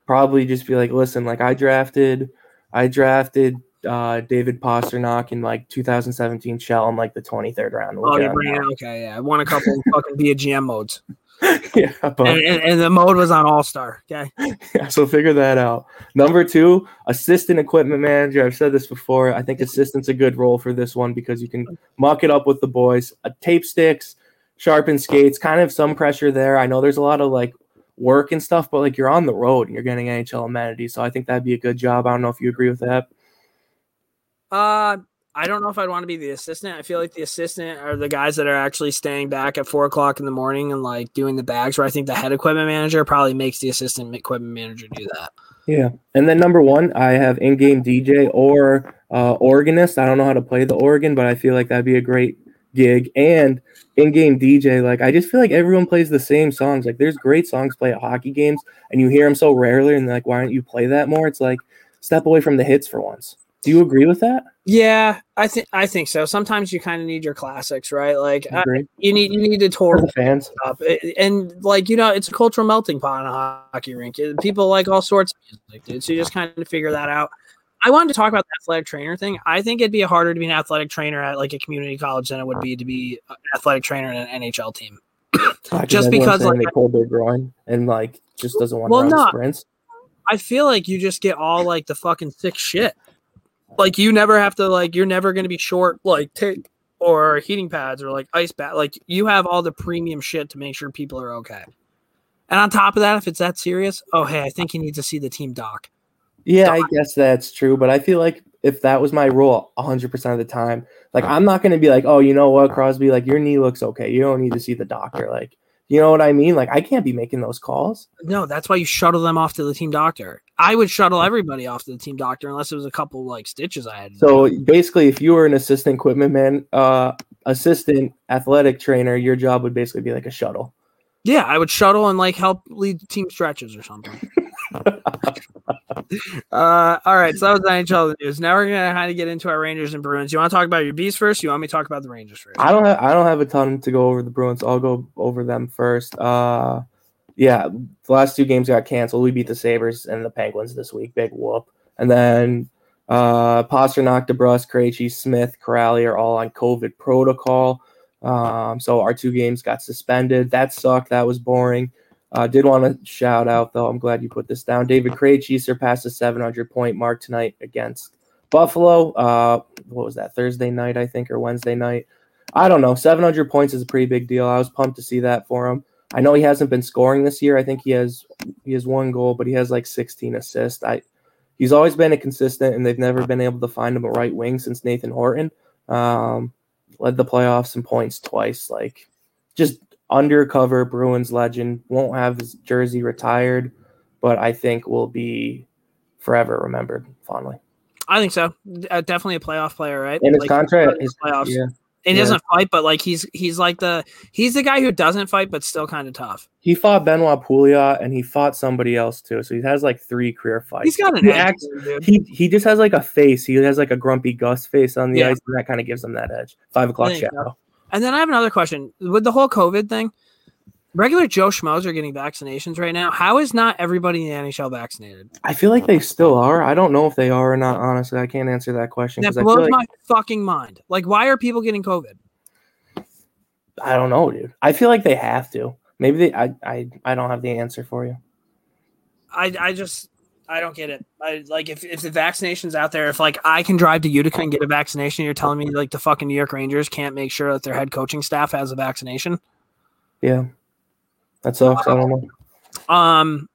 probably just be like, listen, like I drafted, I drafted uh, David Pastrnak in like 2017 Shell in like the 23rd round. We'll Oh, you him bring it. Okay, yeah. I won a couple fucking via GM modes, yeah, but and, and, and the mode was on All Star. Okay. yeah, so figure that out. Number two, assistant equipment manager. I've said this before. I think assistant's a good role for this one because you can muck it up with the boys. Uh, tape sticks, sharpen skates, kind of some pressure there. I know there's a lot of like work and stuff, but like you're on the road and you're getting NHL amenities. So I think that'd be a good job. I don't know if you agree with that. Uh, I don't know if I'd want to be the assistant. I feel like the assistant are the guys that are actually staying back at four o'clock in the morning and like doing the bags. Where I think the head equipment manager probably makes the assistant equipment manager do that. Yeah. And then number one, I have in-game DJ or uh, organist. I don't know how to play the organ, but I feel like that'd be a great gig. And in-game DJ, like I just feel like everyone plays the same songs. Like there's great songs played at hockey games, and you hear them so rarely, and like why don't you play that more? It's like step away from the hits for once. Do you agree with that? Yeah, I think I think so. Sometimes you kind of need your classics, right? Like uh, Agree. you need you need to tour For the fans. up, and like you know, it's a cultural melting pot in a hockey rink. People like all sorts of music, dude. So you just kind of figure that out. I wanted to talk about the athletic trainer thing. I think it'd be harder to be an athletic trainer at like a community college than it would be to be an athletic trainer in an NHL team. Just because, like, they pulled their groin and like just doesn't want Well, to run no. sprints. I feel like you just get all like the fucking sick shit. Like you never have to like you're never going to be short like tape or heating pads or like ice bath. Like you have all the premium shit to make sure people are okay. And on top of that, if it's that serious, oh hey, I think you need to see the team doc. Yeah, I guess that's true, but I feel like if that was my role 100% of the time, like I'm not going to be like, "Oh, you know what, Crosby, like your knee looks okay. You don't need to see the doctor." Like, you know what I mean? Like I can't be making those calls. No, that's why you shuttle them off to the team doctor. I would shuttle everybody off to the team doctor unless it was a couple like stitches I had. So do. basically, if you were an assistant equipment man, uh assistant athletic trainer, your job would basically be like a shuttle. yeah, I would shuttle and like help lead team stretches or something. uh, all right, so that was NHL news. Now we're gonna kind of get into our Rangers and Bruins. You want to talk about your bees first? You want me to talk about the Rangers first? I don't have I don't have a ton to go over the Bruins. I'll go over them first. Uh yeah, the last two games got canceled. We beat the Sabres and the Penguins this week. Big whoop. And then uh Pastrnak, DeBrusk, Krejci, Smith, Corrali are all on COVID protocol. Um, so our two games got suspended. That sucked. That was boring. Uh, did want to shout out though. I'm glad you put this down. David Krejci surpassed the 700 point mark tonight against Buffalo. Uh, what was that? Thursday night, I think, or Wednesday night. I don't know. 700 points is a pretty big deal. I was pumped to see that for him. I know he hasn't been scoring this year. I think he has he has one goal, but he has like 16 assists. I he's always been a consistent, and they've never been able to find him a right wing since Nathan Horton. Um, led the playoffs in points twice. Like just undercover Bruins legend. Won't have his jersey retired, but I think will be forever remembered fondly. I think so. Uh, definitely a playoff player, right? And his Like, contract, his playoffs. yeah, he yeah. doesn't fight, but like he's he's like the he's the guy who doesn't fight, but still kind of tough. he fought Benoit Pouliot and he fought somebody else too. So he has like three career fights. He's got an He he he just has like a face. He has like a grumpy Gus face on the Yeah. ice, and that kind of gives him that edge. Five o'clock shadow. And then I have another question with the whole COVID thing. Regular Joe Schmoes are getting vaccinations right now. How is not everybody in the NHL vaccinated? I feel like they still are. I don't know if they are or not. Honestly, I can't answer that question That because I feel blows like my fucking mind. Like, why are people getting COVID? I don't know, dude. I feel like they have to. Maybe they. I I I don't have the answer for you. I I just I don't get it. I like if, if the vaccination's out there, if like I can drive to Utica and get a vaccination, you're telling me like the fucking New York Rangers can't make sure that their head coaching staff has a vaccination. Yeah, that sucks. I don't know. Um,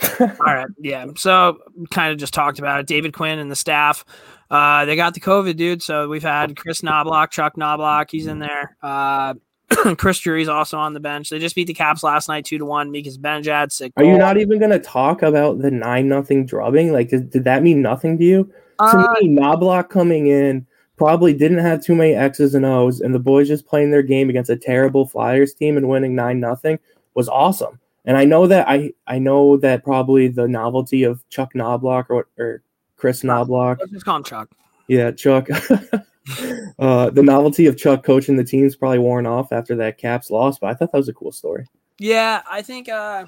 all right, yeah. So kind of just talked about it. David Quinn and the staff, uh, they got the COVID, dude. So we've had Kris Knoblauch, Chuck Knoblauch, he's in there. Uh, Chris Drury's also on the bench. They just beat the Caps last night, two to one. Mika Zibanejad, sick. Are you not even going to talk about the nine nothing drubbing? Like, did, did that mean nothing to you? Uh, to me, Knoblauch coming in probably didn't have too many X's and O's, and the boys just playing their game against a terrible Flyers team and winning nine nothing was awesome. And I know that I I know that probably the novelty of Chuck Knoblauch or or Kris Knoblauch, Let's just call him Chuck. yeah, Chuck. uh, the novelty of Chuck coaching the team's probably worn off after that Caps loss, but I thought that was a cool story. Yeah, I think. uh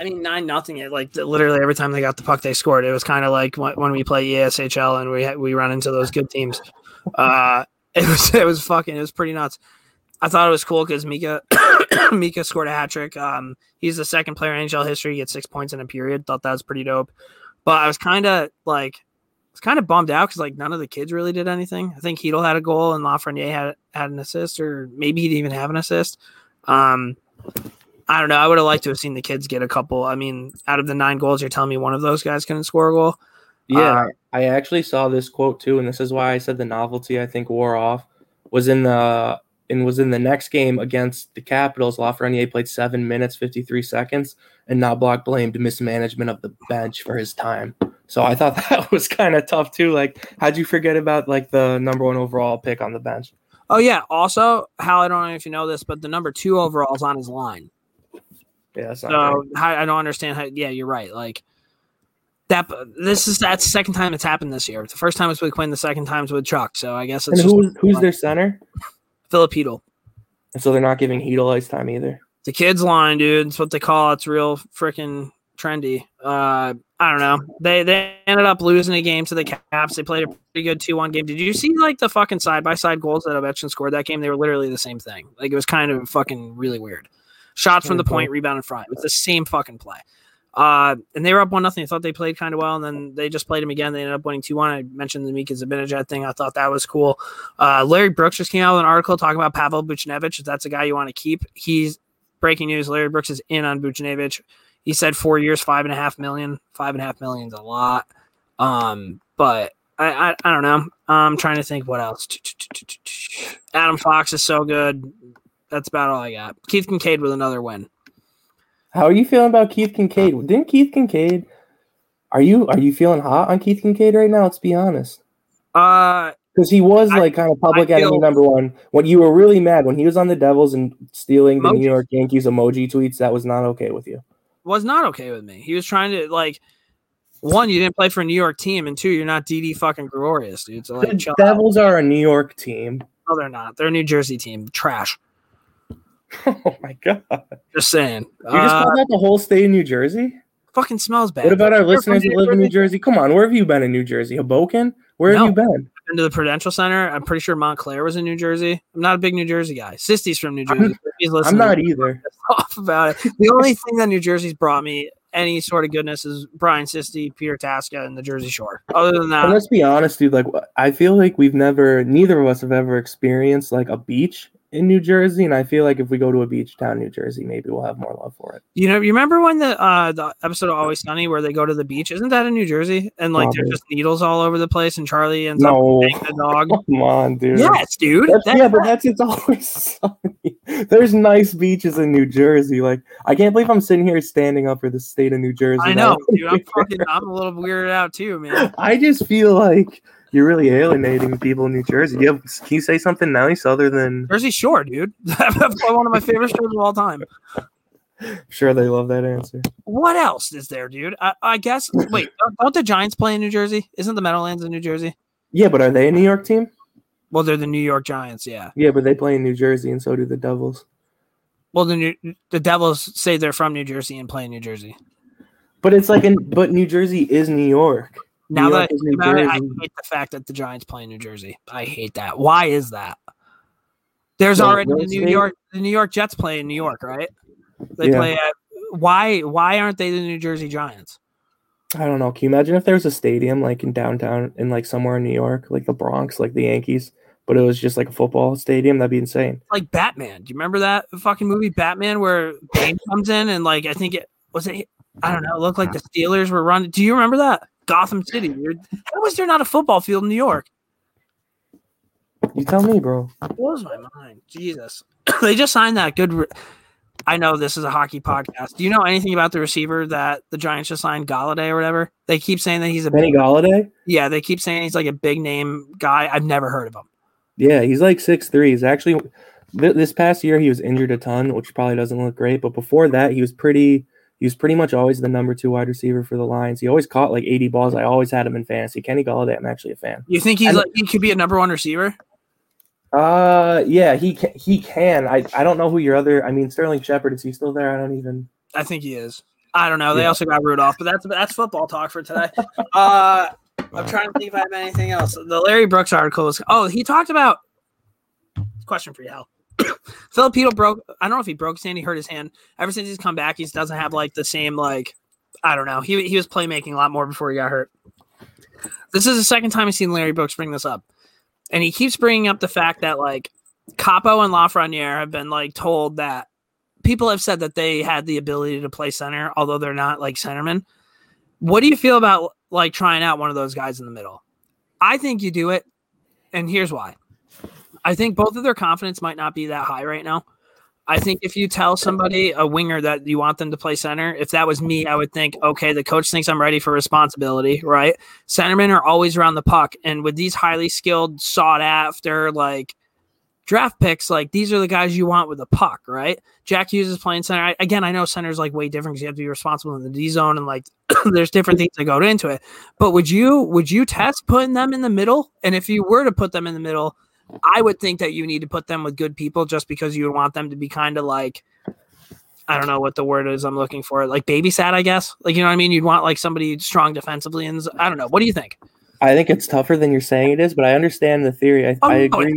I mean, nine nothing. It like literally every time they got the puck, they scored. It was kind of like when, we play EASHL and we we run into those good teams. Uh, it was it was fucking. It was pretty nuts. I thought it was cool because Mika Mika scored a hat trick. Um, he's the second player in NHL history to get six points in a period. Thought that was pretty dope. But I was kind of like, I was kind of bummed out because like none of the kids really did anything. I think Chytil had a goal and Lafreniere had had an assist, or maybe he didn't even have an assist. Um, I don't know. I would have liked to have seen the kids get a couple. I mean, out of the nine goals, you're telling me one of those guys couldn't score a goal. Yeah, Uh, I actually saw this quote too, and this is why I said the novelty I think wore off was in the and was in the next game against the Capitals. Lafreniere played seven minutes fifty three seconds, and Knoblauch blamed mismanagement of the bench for his time. So I thought that was kind of tough too. Like, how'd you forget about like the number one overall pick on the bench? Oh yeah. Also, Hal, I don't know if you know this, but the number two overall is on his line. Yeah, that's not So how, I don't understand how. Yeah, you're right. Like that. This is that's the second time it's happened this year. The first time was with Quinn. The second time was with Chuck. So I guess And it's who's who's their center? Filipino. And so they're not giving Chytil ice time either. The kids line, dude. It's what they call it. It's real freaking trendy. Uh, I don't know. They they ended up losing a game to the Caps. They played a pretty good two one game. Did you see like the fucking side by side goals that Ovechkin scored that game? They were literally the same thing. Like it was kind of fucking really weird. Shots from the point, rebound in front. It was the same fucking play. Uh, and they were up one nothing. I thought they played kind of well, and then they just played him again. They ended up winning two one. I mentioned the Mika Zibanejad thing. I thought that was cool. Uh, Larry Brooks just came out with an article talking about Pavel Buchnevich. If that's a guy you want to keep, he's breaking news. Larry Brooks is in on Buchnevich. He said four years, five and a half million. Five and a half million is a lot. Um, but I, I, I don't know. I'm trying to think what else. Adam Fox is so good. That's about all I got. Keith Kinkaid with another win. How are you feeling about Keith Kinkaid? Didn't Keith Kinkaid? Are you are you feeling hot on Keith Kinkaid right now? Let's be honest, Uh, because he was I- like kind of public I enemy number one. When you were really mad when he was on the Devils and stealing the New York Yankees emoji tweets, that was not okay with you. was not okay with me. He was trying to like one, you didn't play for a New York team, and two, you're not Didi fucking Gregorius, dude. So like, The chill out. Devils are a New York team. No, they're not. They're a New Jersey team. Trash. Oh my god! Just saying. You just called out the whole state of New Jersey. fucking smells bad. What about our listeners who live in New Jersey? Come on, where have you been in New Jersey? Hoboken? Where have you been? Been to the Prudential Center. I'm pretty sure Montclair was in New Jersey. I'm not a big New Jersey guy. Sisty's from New I'm- Jersey. He's I'm not either. off about it. The only thing that New Jersey's brought me any sort of goodness is Brian Sisty, Peter Tasca, and the Jersey Shore. Other than And that, let's be honest, dude. Like, I feel like we've never, neither of us have ever experienced like a beach in New Jersey, and I feel like if we go to a beach town, New Jersey, maybe we'll have more love for it. you know, you remember when the uh the episode of Always Sunny where they go to the beach? Isn't that in New Jersey? And like there's just needles all over the place, and Charlie ends up No, banging the dog. come on, dude. yes, dude. That's- That's yeah, but that's it's always sunny. There's nice beaches in New Jersey. Like, I can't believe I'm sitting here standing up for the state of New Jersey. I know, dude. I'm fucking. I'm a little weirded out too, man. I just feel like you're really alienating people in New Jersey. You have, can you say something nice other than? Jersey Shore, dude. That's one of my favorite shows of all time. Sure, they love that answer. What else is there, dude? I, I guess. Wait, don't, don't the Giants play in New Jersey? Isn't the Meadowlands in New Jersey? Yeah, but are they a New York team? Well, they're the New York Giants, yeah. Yeah, but they play in New Jersey, and so do the Devils. Well, the New, the Devils say they're from New Jersey and play in New Jersey. But it's like, in, but New Jersey is New York. Now that I think about it, I hate the fact that the Giants play in New Jersey. I hate that. Why is that? There's Well, already the New York. The New York Jets play in New York, right? They Yeah. play at. Why? Why aren't they the New Jersey Giants? I don't know. Can you imagine if there was a stadium like in downtown in like somewhere in New York, like the Bronx, like the Yankees, but it was just like a football stadium? That'd be insane. Like Batman. Do you remember that fucking movie Batman where Bane comes in and like I think it was it I don't know, it looked like the Steelers were running. Do you remember that? Gotham City. How was there not a football field in New York? You tell me, bro. blows my mind. Jesus. they just signed that good re- I know this is a hockey podcast. Do you know anything about the receiver that the Giants just signed, Golladay or whatever? They keep saying that he's a Benny big, Golladay. yeah. They keep saying he's like a big name guy. I've never heard of him. Yeah, he's like six three. He's actually th- this past year he was injured a ton, which probably doesn't look great. But before that, he was pretty. He was pretty much always the number two wide receiver for the Lions. He always caught like eighty balls. I always had him in fantasy. Kenny Golladay, I'm actually a fan. You think he's And- like he could be a number one receiver? Uh, yeah, he can. He can. I I don't know who your other. I mean, Sterling Shepard is he still there? I don't even. I think he is. I don't know. They Yeah. also got Rudolph, but that's that's football talk for today. Uh, I'm trying to think if I have anything else. The Larry Brooks article is. Oh, he talked about. Question for you, Hal. Filipino broke. I don't know if he broke his hand. He hurt his hand. Ever since he's come back, he doesn't have like the same like. I don't know. He he was playmaking a lot more before he got hurt. This is the second time I've seen Larry Brooks bring this up, and he keeps bringing up the fact that like Kaapo and Lafreniere have been like told that people have said that they had the ability to play center, although they're not like centermen. What do you feel about like trying out one of those guys in the middle? I think you do it, and here's why. I think both of their confidence might not be that high right now. I think if you tell somebody a winger that you want them to play center, if that was me, I would think, okay, the coach thinks I'm ready for responsibility, right? Centermen are always around the puck, and with these highly skilled, sought after, like draft picks, like these are the guys you want with the puck, right? Jack Hughes is playing center. I, again, I know center is like way different because you have to be responsible in the D zone and like there's different things that go into it. But would you would you test putting them in the middle? And if you were to put them in the middle, I would think that you need to put them with good people just because you would want them to be kind of like I don't know what the word is I'm looking for, like babysat, I guess. Like you know what I mean? You'd want like somebody strong defensively, and I don't know. What do you think? I think it's tougher than you're saying it is, but I understand the theory. I, Oh, I agree.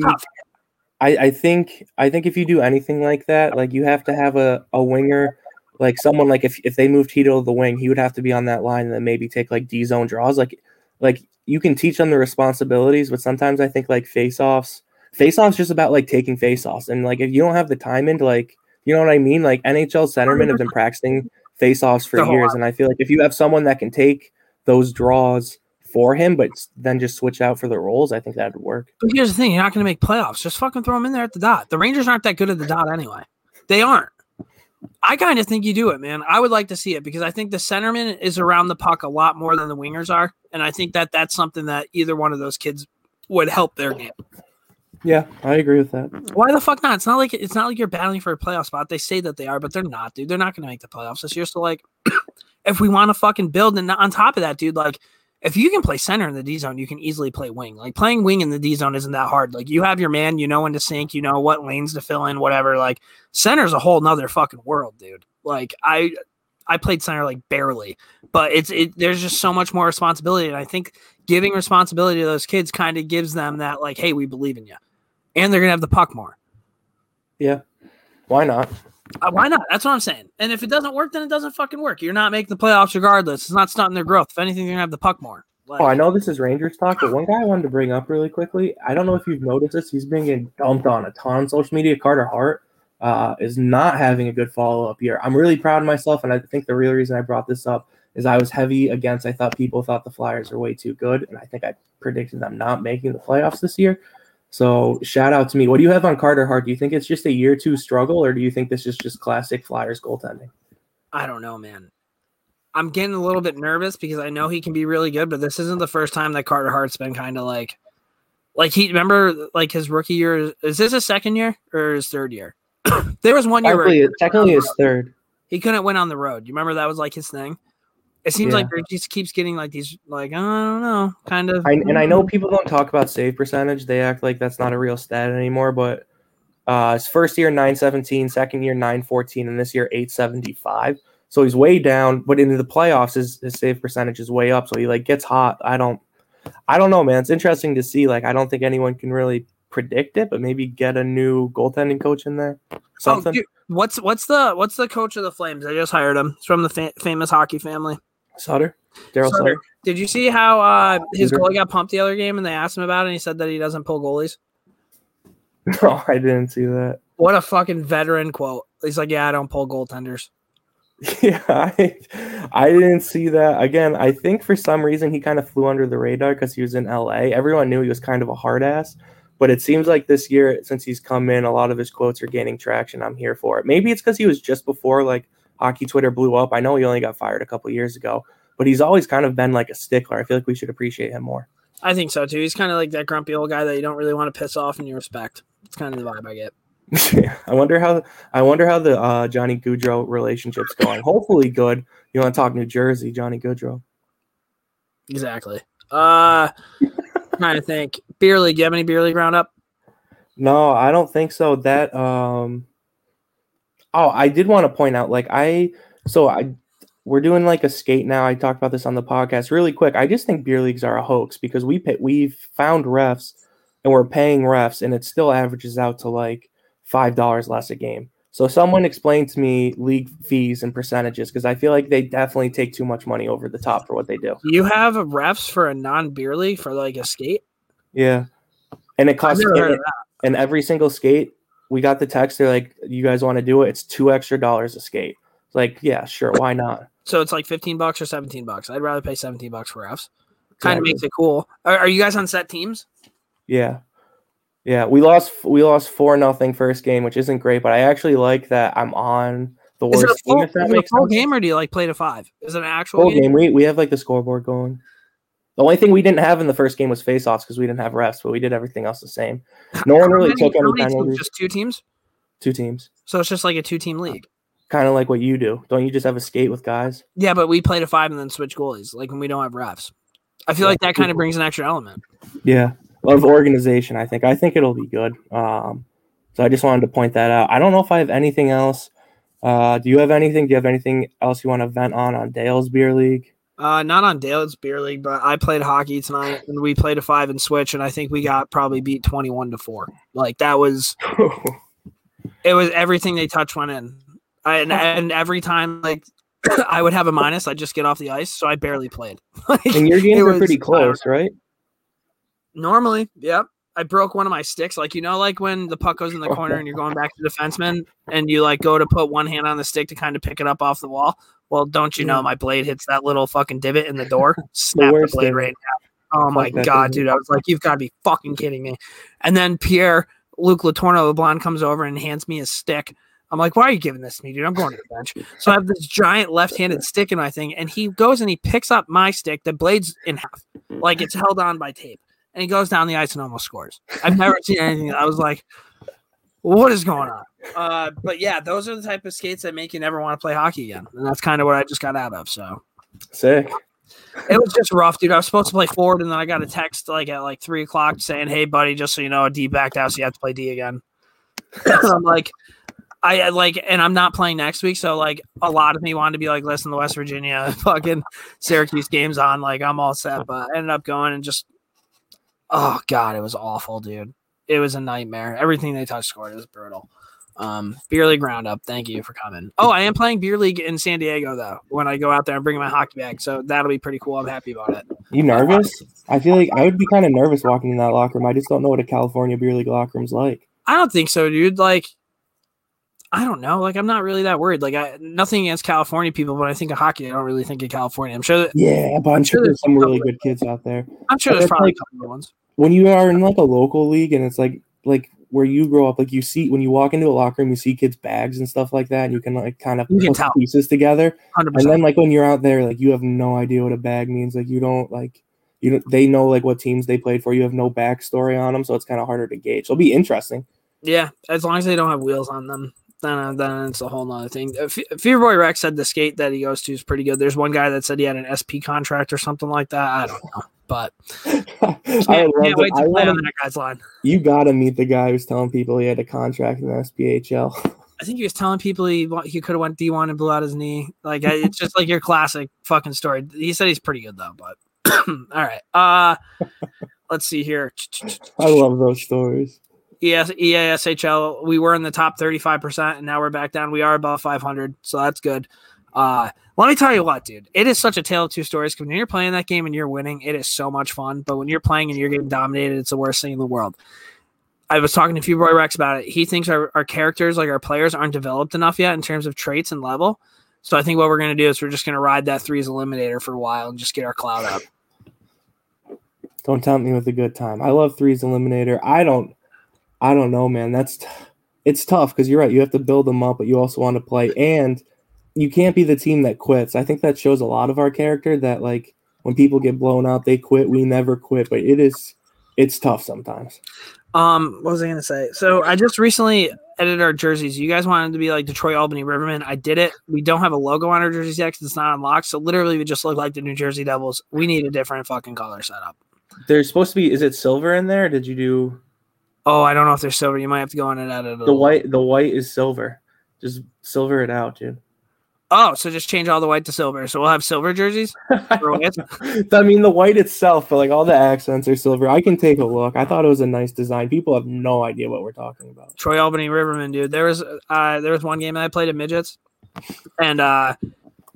I, I think I think if you do anything like that, like you have to have a, a winger, like someone like if, if they moved Tito to the wing, he would have to be on that line and then maybe take like D zone draws. Like like you can teach them the responsibilities, but sometimes I think like face offs, face offs just about like taking face offs. And like if you don't have the time into like you know what I mean? Like NHL centermen have been practicing face offs for years. And I feel like if you have someone that can take those draws for him, but then just switch out for the roles, I think that would work. But here's the thing: you're not going to make playoffs. Just fucking throw them in there at the dot. The Rangers aren't that good at the dot anyway. They aren't. I kind of think you do it, man. I would like to see it because I think the centerman is around the puck a lot more than the wingers are, and I think that that's something that either one of those kids would help their game. Yeah, I agree with that. Mm-hmm. Why the fuck not? It's not like it's not like you're battling for a playoff spot. They say that they are, but they're not, dude. They're not going to make the playoffs this year. So like, if we want to fucking build, and on top of that, dude, like if you can play center in the D zone, you can easily play wing. Like playing wing in the D zone isn't that hard. Like you have your man, you know when to sink, you know what lanes to fill in, whatever. Like center's a whole nother fucking world, dude. Like I I played center like barely, but it's it there's just so much more responsibility. And I think giving responsibility to those kids kind of gives them that like, hey, we believe in you. And they're gonna have the puck more. Yeah. Why not? Uh, why not? That's what I'm saying. And if it doesn't work, then it doesn't fucking work. You're not making the playoffs regardless. It's not stunting their growth. If anything, you're gonna have the puck more. Like, Oh, I know this is Rangers talk, but one guy I wanted to bring up really quickly. I don't know if you've noticed this. He's been getting dumped on a ton on social media. Carter Hart uh, is not having a good follow up year. I'm really proud of myself, and I think the real reason I brought this up is I was heavy against. I thought people thought the Flyers are way too good, and I think I predicted them not making the playoffs this year. So shout out to me. What do you have on Carter Hart? Do you think it's just a year two struggle, or do you think this is just classic Flyers goaltending? I don't know, man. I'm getting a little bit nervous because I know he can be really good, but this isn't the first time that Carter Hart's been kind of like, like he remember like his rookie year. Is this his second year or his third year? there was one year where Technically, technically his third. he couldn't win on the road. You remember that was like his thing. It seems Yeah. like he just keeps getting like these like I don't know kind of. I, and I know people don't talk about save percentage. They act like that's not a real stat anymore. But uh, his first year 917, second year 914, and this year 875. So he's way down. But in the playoffs, his, his save percentage is way up. So he like gets hot. I don't, I don't know, man. It's interesting to see. Like I don't think anyone can really predict it, but maybe get a new goaltending coach in there. Something. Oh, what's what's the what's the coach of the Flames? I just hired him. He's from the fa- famous hockey family. Sutter. Darryl So- Sutter. Did you see how uh, his goalie got pumped the other game and they asked him about it and he said that he doesn't pull goalies? No, I didn't see that. What a fucking veteran quote. He's like, Yeah, I don't pull goaltenders. Yeah, I, I didn't see that. Again, I think for some reason he kind of flew under the radar because he was in LA. Everyone knew he was kind of a hard ass. But it seems like this year, since he's come in, a lot of his quotes are gaining traction. I'm here for it. Maybe it's because he was just before like hockey Twitter blew up. I know he only got fired a couple years ago, but he's always kind of been like a stickler. I feel like we should appreciate him more. I think so too. He's kind of like that grumpy old guy that you don't really want to piss off and you respect. It's kind of the vibe I get. I wonder how I wonder how the uh, Johnny Gaudreau relationship's going. Hopefully good. You want to talk New Jersey, Johnny Gaudreau? Exactly. Uh trying to think. Beer league. You have any beer league roundup? No, I don't think so. That um Oh, I did want to point out like I so I we're doing like a skate now. I talked about this on the podcast really quick. I just think beer leagues are a hoax because we pay, we've found refs and we're paying refs and it still averages out to like $5 less a game. So someone explain to me league fees and percentages because I feel like they definitely take too much money over the top for what they do. You have refs for a non beer league for like a skate? Yeah. And it costs never heard of that. and every single skate we got the text they're like you guys want to do it it's two extra dollars a skate like yeah sure why not So it's like 15 bucks or 17 bucks. I'd rather pay 17 bucks for refs. Kind of Exactly. makes it cool. Are, are you guys on set teams? yeah yeah we lost we lost four nothing first game which isn't great but i actually like that i'm on the Is it a worst full, team is it a full game or do you like play to five? Is it an actual full game? game we, we have like the scoreboard going the only thing we didn't have in the first game was face-offs because we didn't have refs but we did everything else the same no one really took any penalties Just two teams? two teams So it's just like a two team league. kind of like what you do don't you just have a skate with guys Yeah, but we play to five and then switch goalies, like when we don't have refs. I feel Yeah. like that kind of brings an extra element. Yeah, of organization. I think. I think it'll be good. Um, so I just wanted to point that out. I don't know if I have anything else. Uh, do you have anything? Do you have anything else you want to vent on on Dale's beer league? Uh, not on Dale's beer league, but I played hockey tonight and we played a five and switch, and I think we got probably beat twenty one to four. Like that was it was everything they touched went in. I, and, and every time like I would have a minus, I'd just get off the ice, so I barely played. Like, and your games are pretty close, right? Normally, yep. I broke one of my sticks. Like you know, like when the puck goes in the corner and you're going back to the defenseman, and you like go to put one hand on the stick to kind of pick it up off the wall. Well, don't you know my blade hits that little fucking divot in the door? Snap the, worst blade divot. right now. Oh my Fuck god, dude! I was like, you've got to be fucking kidding me. And then Pierre Luke Latorno LeBlanc comes over and hands me a stick. I'm like, why are you giving this to me, dude? I'm going to the bench. So I have this giant left-handed stick in my thing, and he goes and he picks up my stick. The blade's in half, like it's held on by tape, and he goes down the ice and almost scores. I've never seen anything. I was like, what is going on? Uh, but yeah, those are the type of skates that make you never want to play hockey again, and that's kind of what I just got out of. So Sick. it was just rough, dude. I was supposed to play forward, and then I got a text like at like three o'clock saying, "Hey, buddy, just so you know, D backed out, so you have to play D again." and I'm like, I I, like, and I'm not playing next week, so like a lot of me wanted to be like, listen, the West Virginia fucking Syracuse game's on, like I'm all set, but I ended up going and just, oh god, it was awful, dude. It was a nightmare. Everything they touched scored. It was brutal. Um, beer league roundup. Thank you for coming. Oh, I am playing beer league in San Diego though. When I go out there, I'm bringing my hockey bag, so that'll be pretty cool. I'm happy about it. You nervous? I feel like I would be kind of nervous walking in that locker room. I just don't know what a California beer league locker room's like. I don't think so, dude. Like, I don't know. Like, I'm not really that worried. Like, I nothing against California people, but I think of hockey. I don't really think of California. I'm sure. That, Yeah, but I'm sure there's some really good kids out there. I'm sure But there's probably like- a couple ones. When you are in like a local league and it's like like where you grow up, like you see when you walk into a locker room, you see kids' bags and stuff like that, and you can like kind of put pieces together. 100%. And then like when you're out there, like you have no idea what a bag means. Like you don't like you don't, they know like what teams they played for. You have no backstory on them, so it's kind of harder to gauge. It'll be interesting. Yeah, as long as they don't have wheels on them, then uh, then it's a whole nother thing. Uh, F- Fearboy Rex said the skate that he goes to is pretty good. There's one guy that said he had an SP contract or something like that. I don't know, but I can't, love can't wait it. I to play wanna- on that guy's line. you gotta meet the guy who's telling people he had a contract in the SPHL. I think he was telling people he he could have went D1 and blew out his knee. Like I- it's just like your classic fucking story. He said he's pretty good though, but all right. Uh let's see here. I love those stories. Yes, EASHL, we were in the top 35% and now we're back down. We are above 500, so that's good. Uh, let me tell you what, dude. It is such a tale of two stories. When you're playing that game and you're winning, it is so much fun. But when you're playing and you're getting dominated, it's the worst thing in the world. I was talking to Few Boy Rex about it. He thinks our, our characters, like our players, aren't developed enough yet in terms of traits and level. So I think what we're going to do is we're just going to ride that threes eliminator for a while and just get our cloud up. Don't tempt me with a good time. I love threes eliminator. I don't, I don't know, man. That's t- it's tough because you're right. You have to build them up, but you also want to play, and you can't be the team that quits. I think that shows a lot of our character. That like when people get blown out, they quit. We never quit, but it is, it's tough sometimes. Um, what was I gonna say? So I just recently edited our jerseys. You guys wanted to be like Detroit, Albany, Rivermen. I did it. We don't have a logo on our jerseys yet because it's not unlocked. So literally, we just look like the New Jersey Devils. We need a different fucking color setup. There's supposed to be. Is it silver in there? Did you do Oh, I don't know if they're silver. You might have to go in and edit it. the white? The white is silver. Just silver it out, dude. Oh, so just change all the white to silver. So we'll have silver jerseys. I mean, the white itself, but like all the accents are silver. I can take a look. I thought it was a nice design. People have no idea what we're talking about. Troy Albany Riverman, dude. There was uh there was one game that I played at midgets, and uh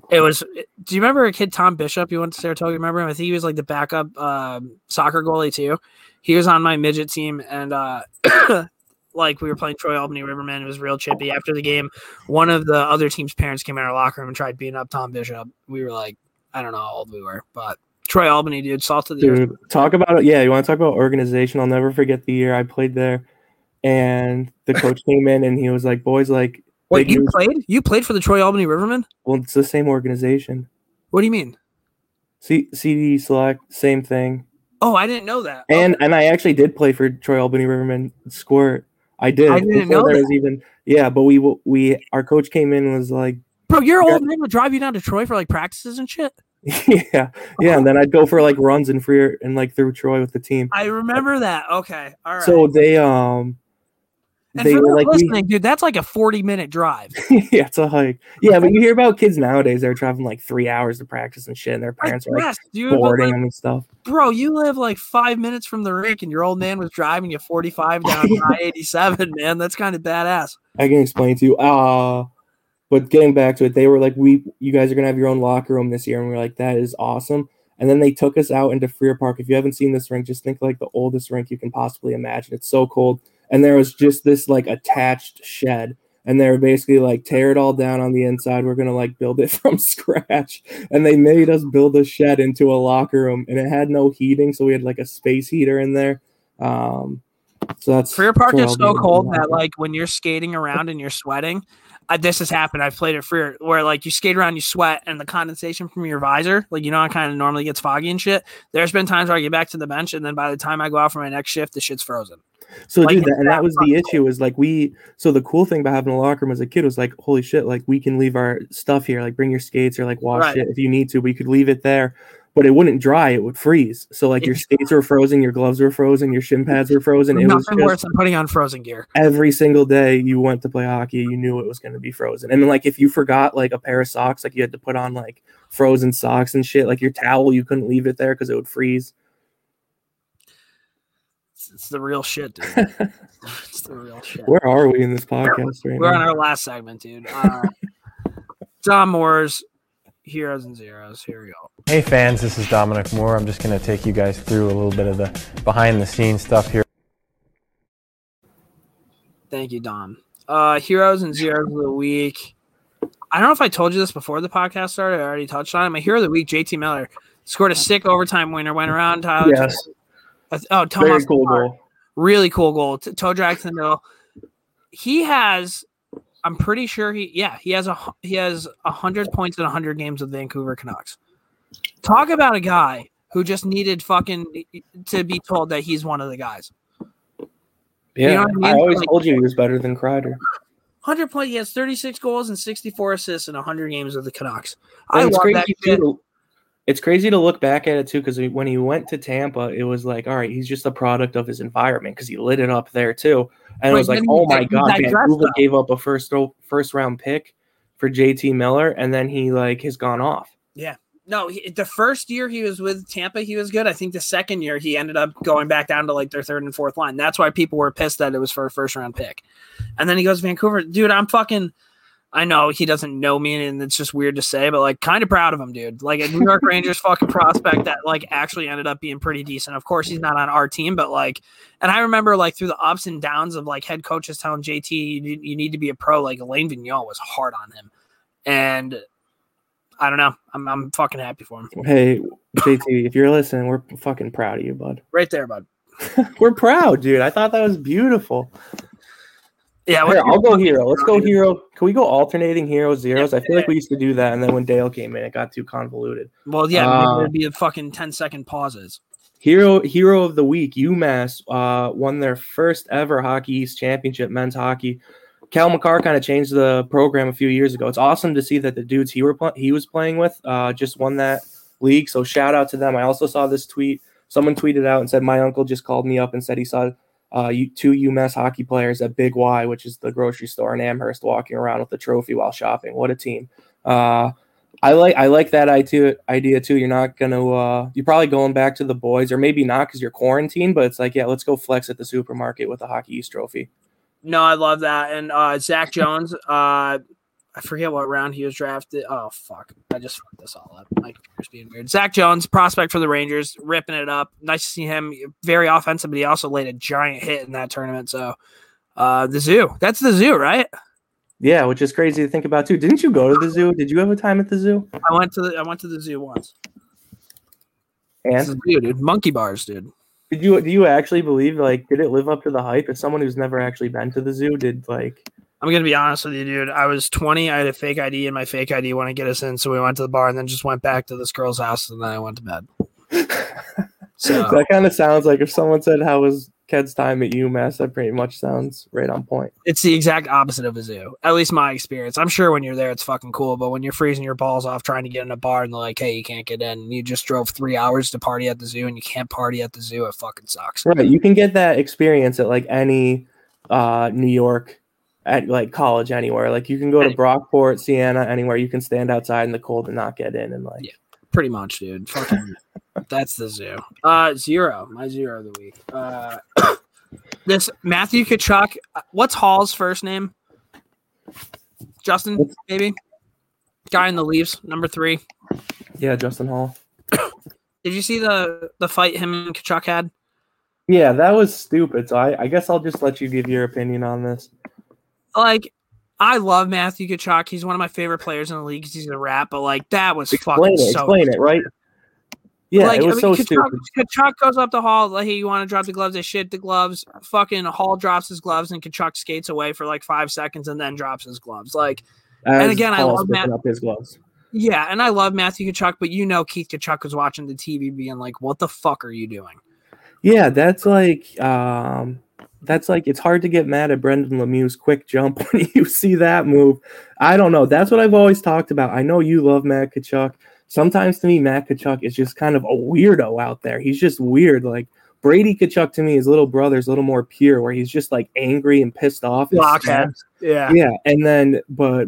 it was. Do you remember a kid Tom Bishop? You went to Saratoga. Remember him? I think he was like the backup um, soccer goalie too. He was on my midget team, and uh like we were playing Troy Albany Riverman. It was real chippy. After the game, one of the other team's parents came in our locker room and tried beating up Tom Bishop. We were like, I don't know how old we were, but Troy Albany, dude, salt of the earth. Dude, talk about it. Yeah, you want to talk about organization? I'll never forget the year I played there, and the coach came in and he was like, "Boys, like, Wait, you played? You played for the Troy Albany Rivermen? well, it's the same organization. What do you mean? C- CD Select, same thing. Oh, I didn't know that. And and I actually did play for Troy Albany Riverman Squirt. I did. I didn't know there that. was even yeah, but we we our coach came in and was like, bro, your old man would drive you down to Troy for like practices and shit. yeah, yeah, and then I'd go for like runs and free and like through Troy with the team. I remember that. Okay, all right. So they um and they were like listening, dude, that's like a forty-minute drive. yeah, it's a hike. Yeah, but you hear about kids nowadays they're traveling like three hours to practice and shit, and their I parents are like dude, boarding like, them and stuff. bro, you live like five minutes from the rink, and your old man was driving you forty-five down I eighty-seven. Man, that's kind of badass. I can explain to you. Uh but getting back to it, they were like, "We, you guys are gonna have your own locker room this year," and we are like, "That is awesome." And then they took us out into Frear Park. If you haven't seen this rink, just think like the oldest rink you can possibly imagine. It's so cold, and there was just this like attached shed, and they were basically like, "Tear it all down on the inside. We're gonna like build it from scratch." And they made us build a shed into a locker room, and it had no heating, so we had like a space heater in there. Um, so that's Frear Park is so cold that like when you're skating around and you're sweating, uh, this has happened. I've played at Frear where like you skate around, you sweat, and the condensation from your visor, like you know, it kind of normally gets foggy and shit. There's been times where I get back to the bench, and then by the time I go out for my next shift, the shit's frozen. So, Like, dude, that, and that was the issue. Is like we. So the cool thing about having a locker room as a kid was like, holy shit! Like we can leave our stuff here. Like bring your skates or like wash Right. it if you need to. We could leave it there, but it wouldn't dry. It would freeze. So like your skates were frozen, your gloves were frozen, your shin pads were frozen. It was Nothing worse just than putting on frozen gear. every single day you went to play hockey, you knew it was going to be frozen. And then like if you forgot like a pair of socks, like you had to put on like frozen socks and shit. Like your towel, you couldn't leave it there because it would freeze. It's, it's the real shit, dude. it's the real shit. Where are we in this podcast right We're now? on our last segment, dude. Uh, Dom Moore's Heroes and Zeros. Here we go. Hey fans, this is Dominic Moore. I'm just going to take you guys through a little bit of the behind the scenes stuff here. Thank you, Dom. Uh, heroes and zeros of the week. I don't know if I told you this before the podcast started. I already touched on it. My hero of the week, JT Miller, scored a sick overtime winner. Went around Tyler. Yes, Oh, very Tomas cool Tatar. goal. Really cool goal. T- toe drag to the middle. He has. I'm pretty sure he. Yeah, he has a he has a hundred points in hundred games with Vancouver Canucks. Talk about a guy who just needed fucking to be told that he's one of the guys. Yeah, know what I mean? I always Like- told you he was better than Kreider. 100 point. He has 36 goals and 64 assists in 100 games with the Canucks. I And it's love that too. It's crazy to look back at it too, because when he went to Tampa, it was like, all right, he's just a product of his environment because he lit it up there too, and it was like, he oh my he god, Vancouver gave up a first first round pick for JT Miller, and then he like has gone off. Yeah, no, he, the first year he was with Tampa, he was good. I think the second year he ended up going back down to like their third and fourth line. That's why people were pissed that it was for a first round pick. And then he goes to Vancouver. Dude, I'm fucking. I know he doesn't know me, and it's just weird to say, but like, kind of proud of him, dude. Like a New York Rangers fucking prospect that like actually ended up being pretty decent. Of course, he's not on our team, but like, and I remember like through the ups and downs of like head coaches telling JT you, you need to be a pro. Like Alain Vigneault was hard on him, and I don't know. I'm I'm fucking happy for him. Hey, JT, if you're listening, we're fucking proud of you, bud. Right there, bud. we're proud, dude. I thought that was beautiful. Yeah, Here, I'll go hero. Let's go hero. Can we go alternating heroes zeros? I feel like we used to do that, and then when Dale came in, it got too convoluted. Well, yeah, Uh, there'd be a fucking 10 second pauses. Hero hero of the week, UMass uh, won their first ever Hockey East championship, men's hockey. Cale Makar kind of changed the program a few years ago. It's awesome to see that the dudes he were pl- he was playing with uh, just won that league. So shout out to them. I also saw this tweet. Someone tweeted out and said my uncle just called me up and said he saw uh, you- two UMass hockey players at Big Y, which is the grocery store in Amherst, walking around with the trophy while shopping. What a team! Uh, I like I like that idea idea too. You're not gonna uh, you're probably going back to the boys, or maybe not because you're quarantined. But it's like, yeah, let's go flex at the supermarket with a Hockey East trophy. No, I love that. And uh, Zach Jones, uh, I forget what round he was drafted. Oh, fuck. I just fucked this all up. My computer's being weird. Zach Jones, prospect for the Rangers, ripping it up. Nice to see him. Very offensive, but he also laid a giant hit in that tournament. So, uh, the zoo. That's the zoo, right? Yeah, which is crazy to think about too. Didn't you go to the zoo? Did you have a time at the zoo? I went to the I went to the zoo once. And the zoo, dude. Monkey bars, dude. did you do you actually believe like did it live up to the hype? As someone who's never actually been to the zoo, did like I'm gonna be honest with you, dude. I was 20. I had a fake ID, and my fake ID wanted to get us in, so we went to the bar, and then just went back to this girl's house, and then I went to bed. So that kind of sounds like if someone said how was Ked's time at UMass, that pretty much sounds right on point. it's the exact opposite of a zoo. At least my experience. I'm sure when you're there, it's fucking cool, but when you're freezing your balls off trying to get in a bar, and they're like, "Hey, you can't get in," and you just drove three hours to party at the zoo, and you can't party at the zoo, it fucking sucks. Right. You can get that experience at like any uh New York at like college anywhere. Like you can go to Brockport, Siena, anywhere. You can stand outside in the cold and not get in and like Yeah. Pretty much, dude. Fucking, that's the zoo. Uh, zero. My zero of the week. Uh, this Matthew Tkachuk. What's Holl's first name? Justin, maybe. Guy in the leaves, number three. yeah, Justin Holl. Did you see the the fight him and Tkachuk had? Yeah, that was stupid. So I, I guess I'll just let you give your opinion on this. Like, I love Matthew Tkachuk. He's one of my favorite players in the league he's a rat. But like, that was Explain fucking it. so. Explain it, right? Yeah, like, it was I so mean, Tkachuk, stupid. Tkachuk goes up to Holl, like, hey, you want to drop the gloves? They shit the gloves. Fucking Holl drops his gloves, and Tkachuk skates away for like five seconds and then drops his gloves. Like, As again, I love picking Matt- up his gloves. yeah, and I love Matthew Tkachuk, but you know Keith Tkachuk was watching the TV being like, what the fuck are you doing? Yeah, that's like um that's like it's hard to get mad at Brendan Lemieux's quick jump when you see that move. I don't know. That's what I've always talked about. I know you love Matt Tkachuk. Sometimes to me, Matt Tkachuk is just kind of a weirdo out there. He's just weird. Like Brady Tkachuk to me, his little brother's a little more pure, where he's just like angry and pissed off. and Blockhead. Yeah. Yeah, and then but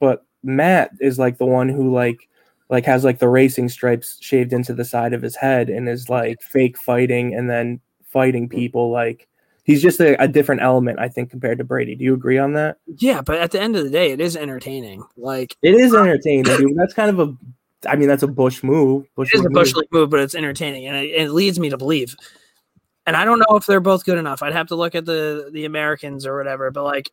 but Matt is like the one who like like has like the racing stripes shaved into the side of his head and is like fake fighting and then fighting people like he's just a, a different element I think compared to Brady. Do you agree on that? Yeah, but at the end of the day, it is entertaining. Like, It is entertaining, dude. That's kind of a I mean that's a Bush move. Bush it is a move. bush league move, but it's entertaining, and it, it leads me to believe. And I don't know if they're both good enough. I'd have to look at the the Americans or whatever. But like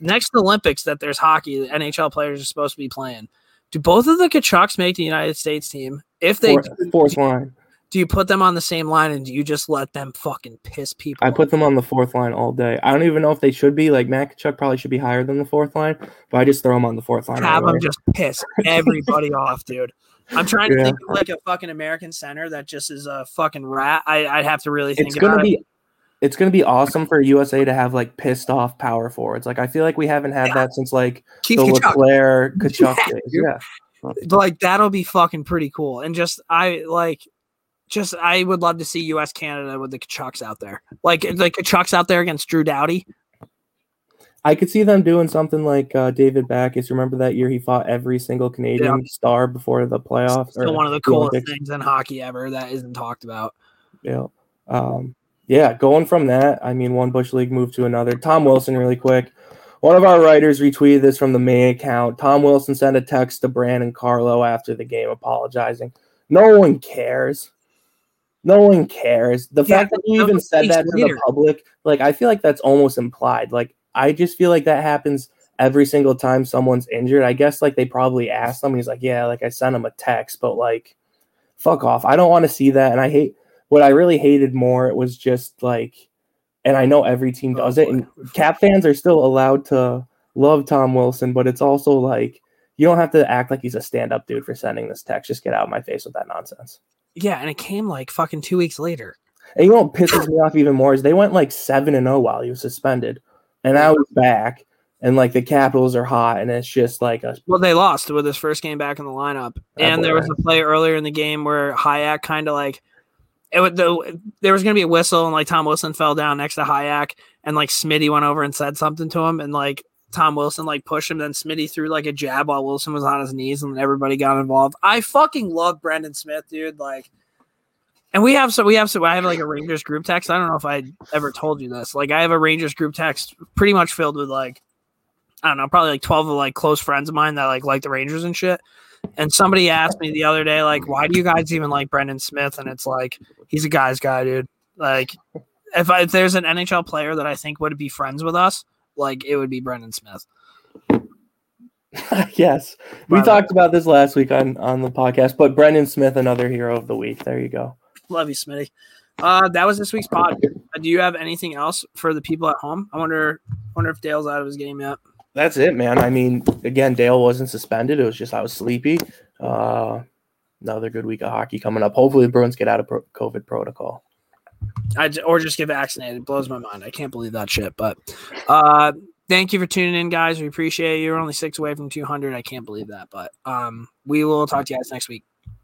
next Olympics, that there's hockey, the NHL players are supposed to be playing. Do both of the Tkachuks make the United States team? If they Fourth, do, fourth line. Do you put them on the same line and do you just let them fucking piss people? I put them on the fourth line all day. I don't even know if they should be like Matt Tkachuk probably should be higher than the fourth line, but I just throw them on the fourth line. have them just piss everybody off, dude. I'm trying to Yeah. think of like a fucking American center that just is a fucking rat. I, I'd have to really think it's gonna it. be it's gonna be awesome for USA to have like pissed off power forwards. Like I feel like we haven't had that since like Keith the Tkachuk. Leclerc Tkachuk Yeah, days. Yeah. like that'll be fucking pretty cool. And just I like just I would love to see US Canada with the Tkachuks out there. Like the Tkachuks out there against Drew Doughty. I could see them doing something like uh, David Backes. Remember that year he fought every single Canadian star before the playoffs? Still one of the the coolest Olympics? things in hockey ever that isn't talked about. Yeah. Um, yeah, going from that, I mean, one Bush League move to another. Tom Wilson, really quick. one of our writers retweeted this from the main account. Tom Wilson sent a text to Brandon Carlo after the game apologizing. No one cares. No one cares. The Yeah, fact that you even said that to the public, like I feel like that's almost implied. Like I just feel like that happens every single time someone's injured. I guess like they probably asked him. He's like, yeah, like I sent him a text, but like, fuck off. I don't want to see that. And I hate what I really hated more. It was just like, and I know every team Oh, does it. And Cap fans are still allowed to love Tom Wilson, but it's also like you don't have to act like he's a stand-up dude for sending this text. Just get out of my face with that nonsense. Yeah, and it came like fucking two weeks later. And you know what pisses me off even more is they went like seven and zero while he was suspended, and I was back, and like the Capitals are hot, and it's just like a Well, they lost with his first game back in the lineup, Oh, and there was a play earlier in the game where Hajek kind of like it would the, there was gonna be a whistle, and like Tom Wilson fell down next to Hajek, and like Smitty went over and said something to him, and like Tom Wilson like pushed him, then Smitty threw like a jab while Wilson was on his knees, and then everybody got involved. I fucking love Brendan Smith, dude. Like. And we have so we have so I have like a Rangers group text. I don't know if I ever told you this. Like I have a Rangers group text pretty much filled with like I don't know, probably like 12 of like close friends of mine that like like the Rangers and shit. And somebody asked me the other day, like, why do you guys even like Brendan Smith? And it's like, he's a guy's guy, dude. Like, if, I, if there's an NHL player that I think would be friends with us, like, it would be Brendan Smith. yes. We talked about this last week on on the podcast, but Brendan Smith, another hero of the week. There you go. Love you, Smitty. Uh, that was this week's pod. Uh, do you have anything else for the people at home? I wonder, wonder if Dale's out of his game yet. That's it, man. I mean, again, Dale wasn't suspended. It was just I was sleepy. Uh, another good week of hockey coming up. Hopefully, the Bruins get out of pro- COVID protocol. I or just get vaccinated. It blows my mind. I can't believe that shit. But uh, thank you for tuning in, guys. We appreciate you. You're only six away from 200. I can't believe that. But um, we will talk to you guys next week.